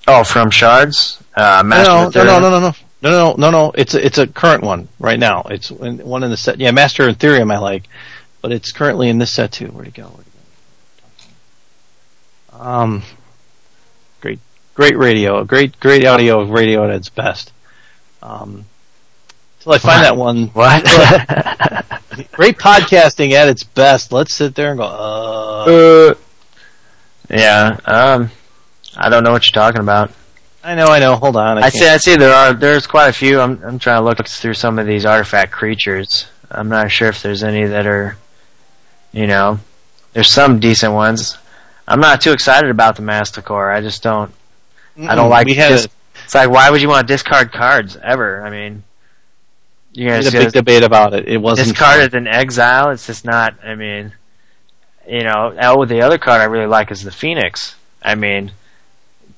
Oh, from shards, uh, Master no, no, no, no, no, no, no, no, no, no. It's a, it's a current one right now. It's one in the set. Yeah, Master of Etherium I like, but it's currently in this set too. Where'd it go? Where'd it go? Um, great, great radio, great, great audio, of radio at its best. Um, till I find that one. What? Great podcasting at its best. Let's sit there and go. Uh, Uh, yeah. Um, I don't know what you're talking about. I know, I know. Hold on. I, I see. I see. There are. There's quite a few. I'm. I'm trying to look through some of these artifact creatures. I'm not sure if there's any that are. You know, there's some decent ones. I'm not too excited about the Masticore. I just don't. I don't like. We dis- it's like why would you want to discard cards ever? I mean, you're had a big debate about it. It wasn't discarded in exile. It's just not. I mean, you know. Oh, the other card I really like is the Phoenix. I mean,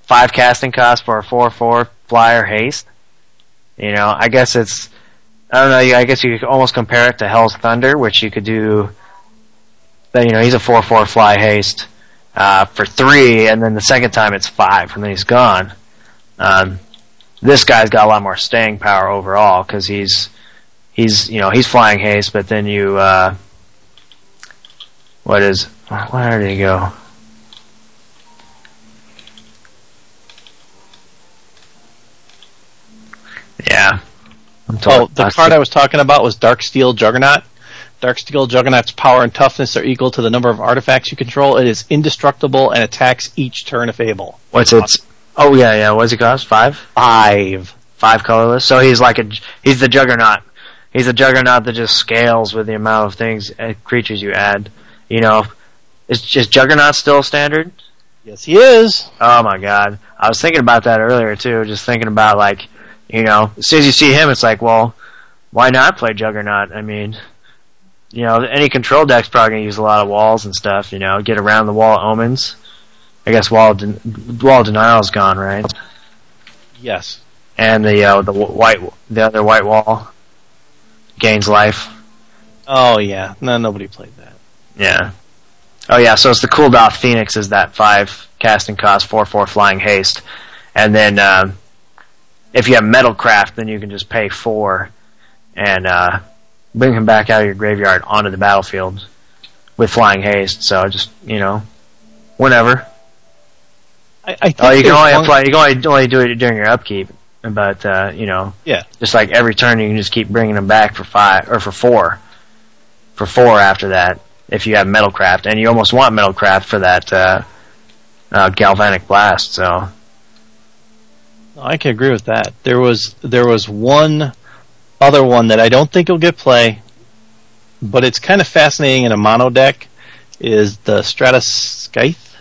five casting cost for a four-four flyer haste. You know, I guess it's. I don't know. I guess you could almost compare it to Hell's Thunder, which you could do. But you know, he's a four-four fly haste uh, for three, and then the second time it's five, and then he's gone. Um, this guy's got a lot more staying power overall because he's he's you know he's flying haste, but then you uh, what is where did he go? Yeah, I'm Oh, told- the card I was talking about was Darksteel Juggernaut. Darksteel Juggernaut's power and toughness are equal to the number of artifacts you control. It is indestructible and attacks each turn if able. What's its? Oh yeah, yeah. What's it cost? Five. Five. Five colorless. So he's like a he's the juggernaut. He's a juggernaut that just scales with the amount of things uh, creatures you add. You know, is just juggernaut still standard? Yes, he is. Oh my god. I was thinking about that earlier too, just thinking about like, you know, as soon as you see him it's like, well, why not play Juggernaut? I mean, you know, any control deck's probably gonna use a lot of walls and stuff, you know, get around the wall of omens. I guess wall of Den- wall of denial's gone, right? Yes. And the uh, the white the other white wall gains life. Oh yeah. No, nobody played that. Yeah. Oh yeah, so it's the Kuldotha Phoenix is that five casting cost, four four flying haste, and then um, if you have Metalcraft, then you can just pay four and uh, bring him back out of your graveyard onto the battlefield with flying haste. So just you know, whenever. I, I think Oh, you can only apply. You can only, only do it during your upkeep, but uh, you know, Yeah. just like every turn, you can just keep bringing them back for five or for four, for four after that. If you have Metalcraft, and you almost want Metalcraft for that uh, uh, Galvanic Blast, so I can agree with that. There was there was one other one that I don't think will get play, but it's kind of fascinating in a mono deck. Is the Strata Scythe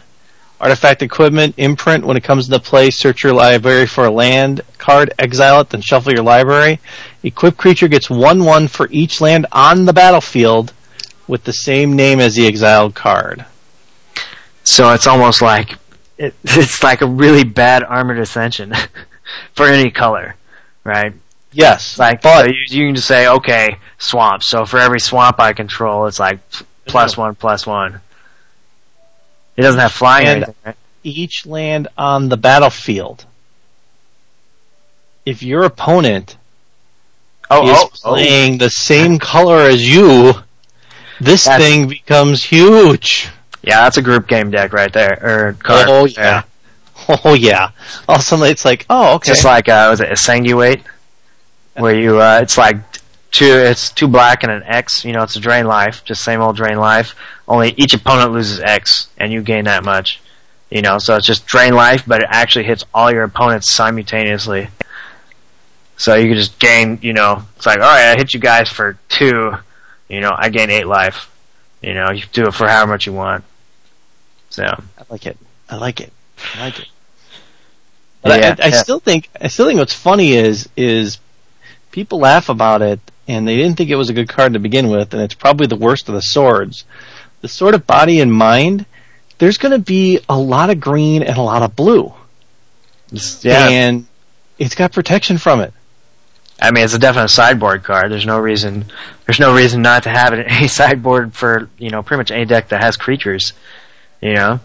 Artifact equipment, imprint. When it comes into play, search your library for a land card, exile it, then shuffle your library. Equipped creature gets one one for each land on the battlefield with the same name as the exiled card. So it's almost like it, it's like a really bad armored ascension for any color, right? Yes, Like but so you, you can just say okay swamp. So for every swamp I control, it's like plus one plus one. It doesn't have flying anything, right? each land on the battlefield. If your opponent Oh, oh is oh, oh. playing the same color as you, this That's- thing becomes huge. Yeah, that's a group game deck right there or card. Oh there. yeah. Oh yeah. All of a sudden it's like, oh okay. Just like uh, was it Sanguate, where you uh, it's like two it's two black and an X. You know, it's a drain life, just same old drain life. Only each opponent loses X, and you gain that much. You know, so it's just drain life, but it actually hits all your opponents simultaneously. So you can just gain. You know, it's like all right, I hit you guys for two. You know, I gain eight life. You know, you do it for however much you want. So I like it. I like it. I like it. But Yeah, I, I yeah. still think I still think what's funny is is people laugh about it and they didn't think it was a good card to begin with, and it's probably the worst of the swords. The sword of body and mind, there's going to be a lot of green and a lot of blue, yeah, and it's got protection from it. I mean, it's a definite sideboard card. There's no reason. There's no reason not to have it in any sideboard for you know pretty much any deck that has creatures. You know, I'm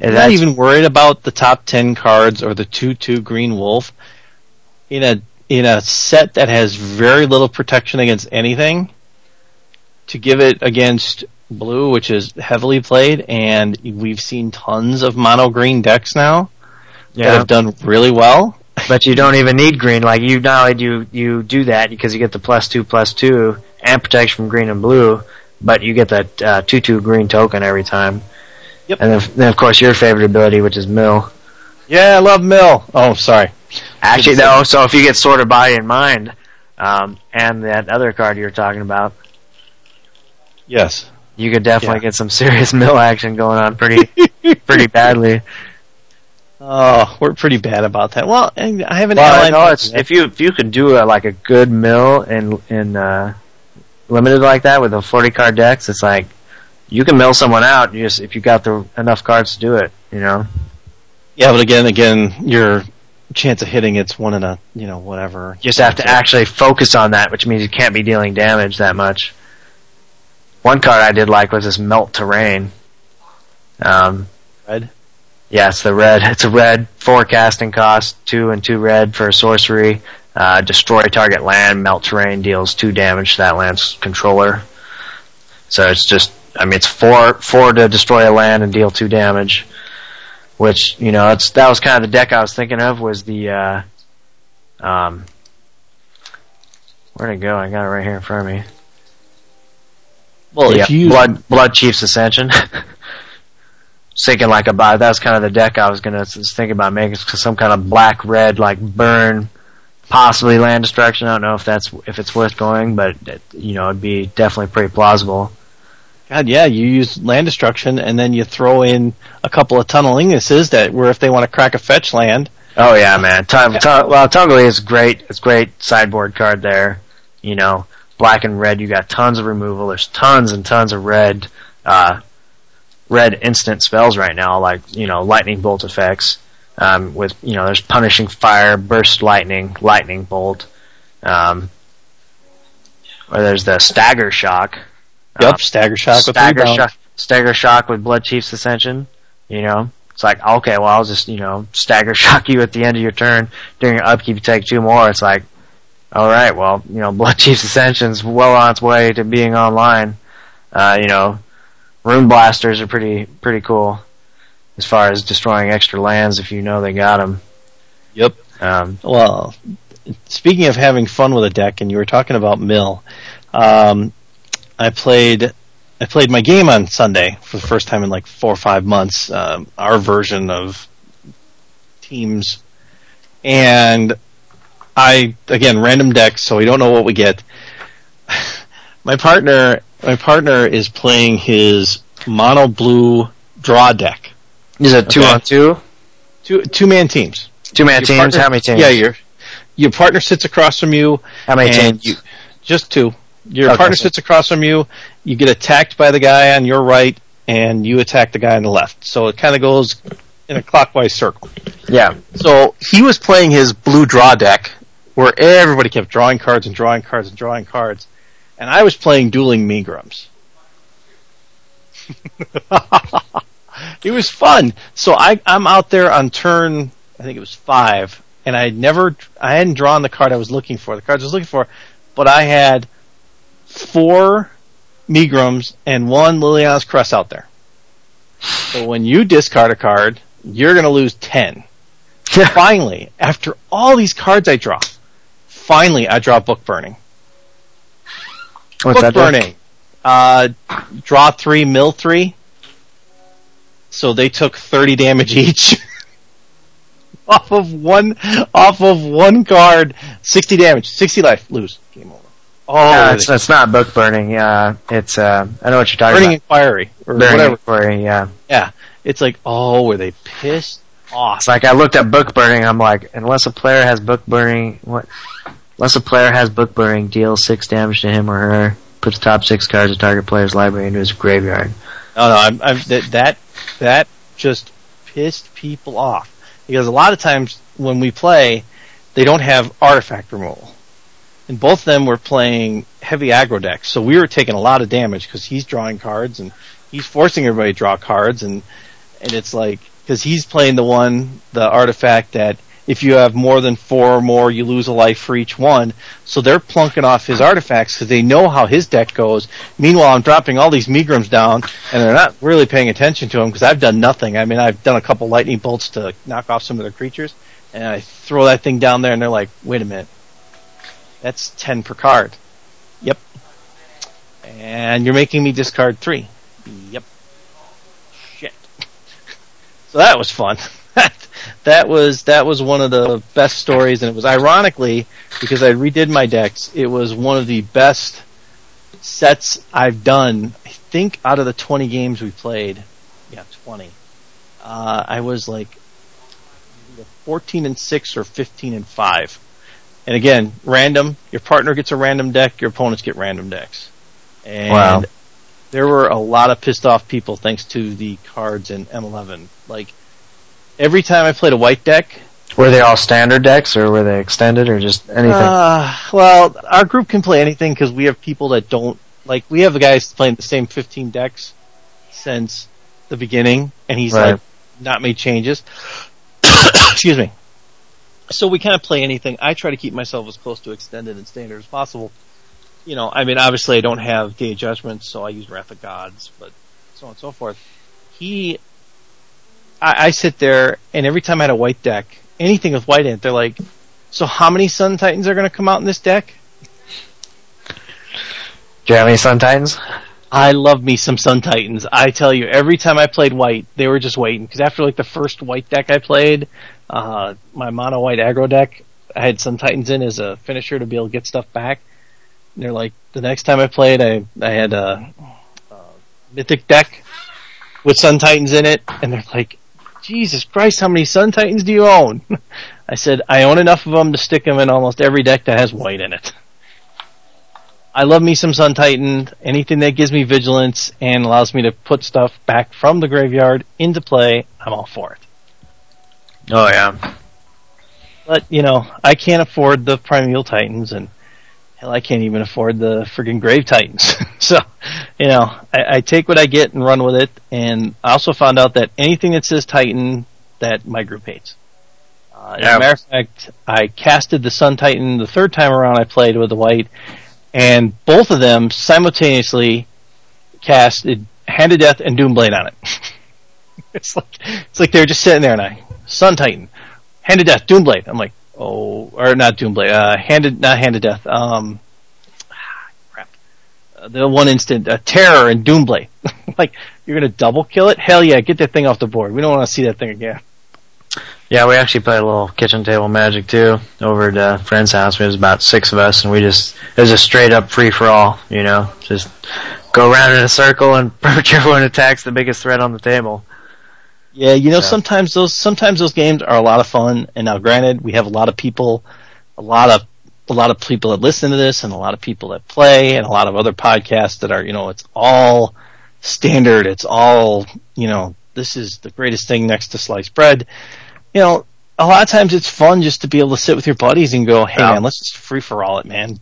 And not even worried about the top ten cards or the two two green wolf in a in a set that has very little protection against anything. To give it against blue, which is heavily played, and we've seen tons of mono green decks now that have done really well. But you don't even need green. Like you not only do you, you do that because you get the plus two plus two and protection from green and blue, but you get that uh, two two green token every time. Yep. And then, then of course your favorite ability, which is mill. Yeah, I love Mill. Oh, sorry. Actually, though, so if you get sort of body and mind, um, and that other card you were talking about, Yes. you could definitely Yeah. get some serious mill action going on pretty pretty badly. Oh, we're pretty bad about that. Well, I I have an Well, no, it's if you if you could do a, like a good mill in in uh, limited like that with a forty card decks, it's like you can mill someone out. You just if you got the enough cards to do it, you know. yeah, but again, again, your chance of hitting it's one in a you know whatever. You just have to actually focus on that, which means you can't be dealing damage that much. One card I did like was this melt terrain. Um, Red? Yeah, it's the red. It's a red forecasting cost two and two red for a sorcery. Uh, destroy target land, melt terrain, deals two damage to that land's controller. So it's just, I mean, it's four four to destroy a land and deal two damage. Which you know, it's that was kind of the deck I was thinking of was the, uh, um, where'd it go? I got it right here in front of me. Well, Yeah, you blood blood chief's ascension. Thinking like about that was kind of the deck I was gonna s- think about making some kind of black red like burn, possibly land destruction. I don't know if that's if it's worth going, but it, you know it'd be definitely pretty plausible. God, yeah, you use land destruction, and then you throw in a couple of Tunnel Ignuses that where if they want to crack a fetch land, Oh yeah, man. Well, Tungly is great. It's great sideboard card there. You know, black and red. You got tons of removal. There's tons and tons of red, uh, red instant spells right now, like you know, lightning bolt effects. Um, with you know, there's punishing fire, burst lightning, lightning bolt. Um, or there's the stagger shock. Yep, Um, stagger shock with stagger rebound. shock, stagger shock with Blood Chief's Ascension. You know, it's like okay, well, I'll just you know stagger shock you at the end of your turn during your upkeep. You take two more. It's like, all right, well, you know, Blood Chief's Ascension's well on its way to being online. Uh, you know, Rune Blasters are pretty pretty cool as far as destroying extra lands if you know they got them. Yep. Um, Well, speaking of having fun with a deck, and you were talking about Mill, um, I played I played my game on Sunday for the first time in like four or five months. Um, our version of teams, and I again random decks, so we don't know what we get. my partner, my partner is playing his mono blue draw deck, Is it two Okay. on two? Two two man teams. Two man Your teams? partner- How many teams? Yeah, your your partner sits across from you. How many and teams? You, just two. Your Okay, partner so- sits across from you. You get attacked by the guy on your right, and you attack the guy on the left. So it kind of goes in a clockwise circle. Yeah. So he was playing his blue draw deck, where everybody kept drawing cards and drawing cards and drawing cards, and I was playing dueling Megrims. it was fun. So I, I'm out there on turn, I think it was five, and I never, I hadn't drawn the card I was looking for, the cards I was looking for, but I had four Megrims and one Liliana's Caress out there. So when you discard a card, you're going to lose 10. finally, after all these cards I draw, finally I draw Book Burning. What's Book that? Burning. Uh, draw three, mill three. So they took 30 damage each. off of one, off of one card. 60 damage, 60 life, lose. Game over. Oh, they- it's, it's not book burning. Yeah, it's uh, I know what you're talking Burning about. Inquiry. Or Burning whatever. Inquiry, yeah. Yeah. It's like, oh, were they pissed off? It's like I looked at book burning. I'm like, unless a player has book burning, what? Unless a player has book burning, deal six damage to him or her. Puts top six cards of target player's library into his graveyard. Oh no, I'm, I'm, that, that, that just pissed people off. Because a lot of times when we play, they don't have artifact removal. And both of them were playing heavy aggro decks, so we were taking a lot of damage because he's drawing cards and he's forcing everybody to draw cards and, and it's like, because he's playing the one, the artifact that if you have more than four or more, you lose a life for each one. So they're plunking off his artifacts because they know how his deck goes. Meanwhile, I'm dropping all these Megrims down, and they're not really paying attention to them because I've done nothing. I mean, I've done a couple lightning bolts to knock off some of their creatures, and I throw that thing down there, and they're like, "Wait a minute, that's ten per card." Yep. And you're making me discard three. Yep. Shit. So that was fun. that was that was one of the best stories, and it was ironically because I redid my decks. It was one of the best sets I've done. I think out of the 20 games we played, yeah, 20. Uh, I was like 14 and six or 15 and five. And again, random. Your partner gets a random deck. Your opponents get random decks. And Wow. there were a lot of pissed off people thanks to the cards in M11. Like every time I played a white deck, Were they all standard decks, or were they extended, or just anything? uh, well, our group can play anything because we have people that don't like. We have guys playing the same 15 decks since the beginning, and he's Right. like not made changes. Excuse me. So we kind of play anything. I try to keep myself as close to extended and standard as possible. You know, I mean, obviously I don't have Day of Judgment, so I use Wrath of Gods, but so on and so forth. He, I, I sit there, and every time I had a white deck, anything with white in it, they're like, so how many Sun Titans are going to come out in this deck? Do you have any Sun Titans? I love me some Sun Titans. I tell you, every time I played white, they were just waiting. Because after like the first white deck I played, uh, my mono white aggro deck, I had Sun Titans in as a finisher to be able to get stuff back. And they're like, the next time I played, I I had a, a mythic deck with Sun Titans in it, and they're like, Jesus Christ, how many Sun Titans do you own? I said, I own enough of them to stick them in almost every deck that has white in it. I love me some Sun Titan. Anything that gives me vigilance and allows me to put stuff back from the graveyard into play, I'm all for it. Oh yeah. But, you know, I can't afford the Primeval Titans and hell, I can't even afford the friggin' Grave Titans. so, you know, I, I take what I get and run with it. And I also found out that anything that says Titan, that my group hates. Uh, As a matter of fact, I casted the Sun Titan the third time around I played with the white, and both of them simultaneously casted Hand of Death and Doomblade on it. it's like it's like they're just sitting there and I Sun Titan, Hand of Death, Doomblade. I'm like, oh, or not Doomblade, uh, Handed, not Hand of Death. Um, ah, crap. Uh, the one instant, uh, Terror and Doomblade. like you're gonna double kill it? Hell yeah, get that thing off the board. We don't want to see that thing again. Yeah, we actually played a little kitchen table magic too over at a friend's house. It was about six of us, and we just it was a straight up free for all. You know, just go around in a circle and whichever one attacks the biggest threat on the table. Yeah, you know, So- sometimes those sometimes those games are a lot of fun. And now, granted, we have a lot of people, a lot of a lot of people that listen to this, and a lot of people that play, and a lot of other podcasts that are, you know, it's all standard. It's all, you know, this is the greatest thing next to sliced bread. You know, a lot of times it's fun just to be able to sit with your buddies and go, "Hey, Yeah. man, let's just free for all it, man.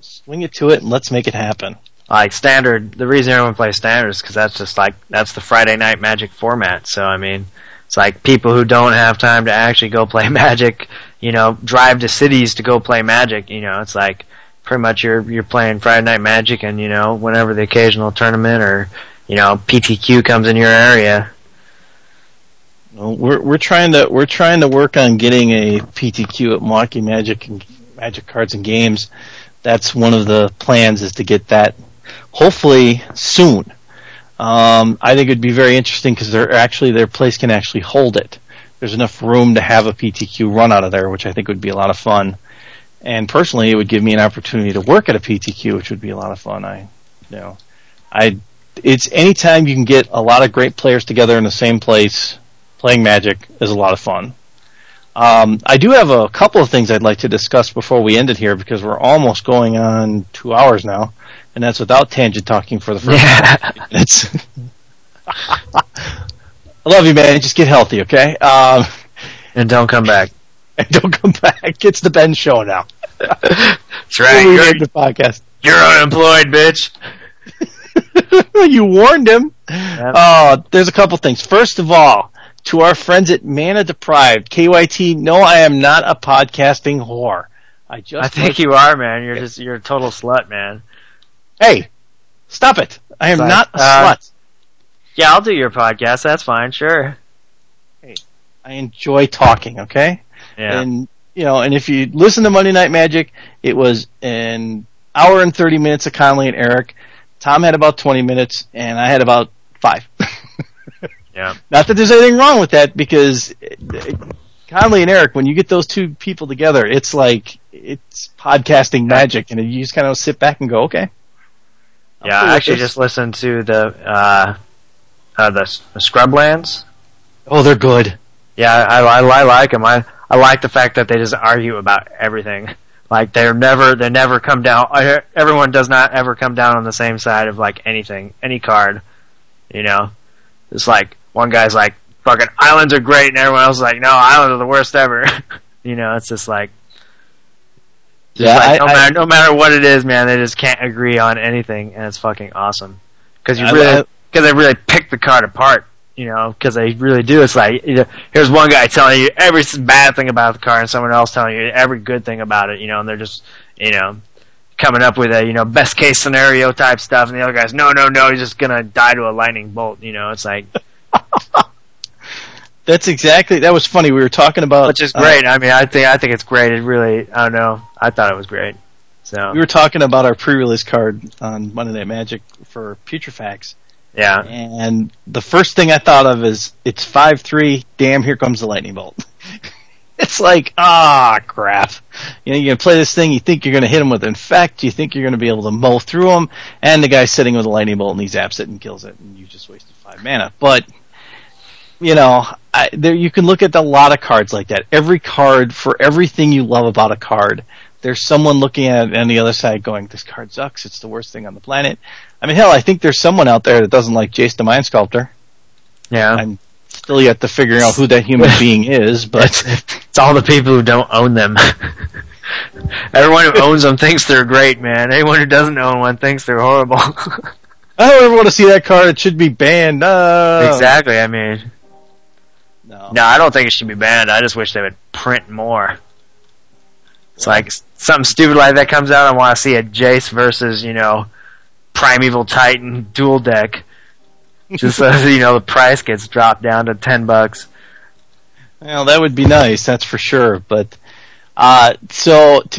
Swing it to it, and let's make it happen." Like standard the reason everyone plays standard is because that's just like that's the friday night magic format so i mean it's like people who don't have time to actually go play magic you know drive to cities to go play magic you know it's like pretty much you're you're playing friday night magic and you know whenever the occasional tournament or you know ptq comes in your area we're we're trying to we're trying to work on getting a PTQ at Milwaukee Magic and Magic Cards and Games. That's one of the plans is to get that hopefully soon. Um, I think it'd be very interesting because they're actually their place can actually hold it. There's enough room to have a PTQ run out of there, which I think would be a lot of fun. And personally, it would give me an opportunity to work at a PTQ, which would be a lot of fun. I, you know, I, it's anytime you can get a lot of great players together in the same place playing Magic is a lot of fun. Um, I do have a couple of things I'd like to discuss before we end it here because we're almost going on two hours now, and that's without tangent talking for the first Yeah. minutes. I love you, man. Just get healthy, okay? Um, and don't come back and don't come back. It's the Ben Show now. that's right you're, the podcast. you're unemployed bitch you warned him. Uh, there's a couple things. First of all, to our friends at Mana Deprived, KYT, no, I am not a podcasting whore. I just i think you are man you're just you're a total slut man Hey, stop it. I am Sorry. not a Uh, slut. yeah i'll do your podcast that's fine sure Hey, I enjoy talking, okay? yeah And, you know, and if you listen to Monday Night Magic, it was an hour and 30 minutes of Conley and Eric. Tom had about 20 minutes, and I had about five. yeah Not that there's anything wrong with that, because Conley and Eric, when you get those two people together, it's like, it's podcasting magic, and you just kind of sit back and go, okay. I'm Yeah, I actually this. just listened to the uh, uh the, the Scrublands. Oh, they're good. Yeah, I, I, I like them. I I like the fact that they just argue about everything. Like they're never they never come down. Everyone does not ever come down on the same side of like anything, any card. You know, it's like one guy's like fucking islands are great, and everyone else is like no, islands are the worst ever. you know, it's just like just Yeah, like, I- no I- matter no matter what it is, man, they just can't agree on anything, and it's fucking awesome. Because you I- really because they really pick the card apart. You know, because they really do. It's like you know, here's one guy telling you every bad thing about the car, and someone else telling you every good thing about it. You know, and they're just you know coming up with a you know best case scenario type stuff, and the other guy's no, no, no, he's just gonna die to a lightning bolt. You know, it's like That's exactly, that was funny. We were talking about. which is uh, great. I mean, I think I think it's great. It really, I don't know. I thought it was great. So we were talking about our pre-release card on Monday Night Magic for Putrefax, yeah, and the first thing I thought of is it's five three. Damn, here comes the lightning bolt. it's like ah crap. You know, you're gonna play this thing. You think you're gonna hit him with infect. You think you're gonna be able to mow through him, and the guy's sitting with a lightning bolt and he zaps it and kills it, and you just wasted five mana. But you know, I, there you can look at a lot of cards like that. Every card for everything you love about a card, there's someone looking at it on the other side going, "This card sucks. It's the worst thing on the planet." I mean, hell, I think there's someone out there that doesn't like Jace the Mind Sculptor. yeah. I'm still yet to figure out who that human being is, but It's all the people who don't own them. Everyone who owns them thinks they're great, man. Anyone who doesn't own one thinks they're horrible. I don't ever want to see that card. It should be banned. No. exactly. I mean, No. no, I don't think it should be banned. I just wish they would print more. It's like something stupid like that comes out. I want to see a Jace versus you know Primeval Titan dual deck. Just so you know the price gets dropped down to ten bucks. Well, that would be nice. That's for sure. But uh, so to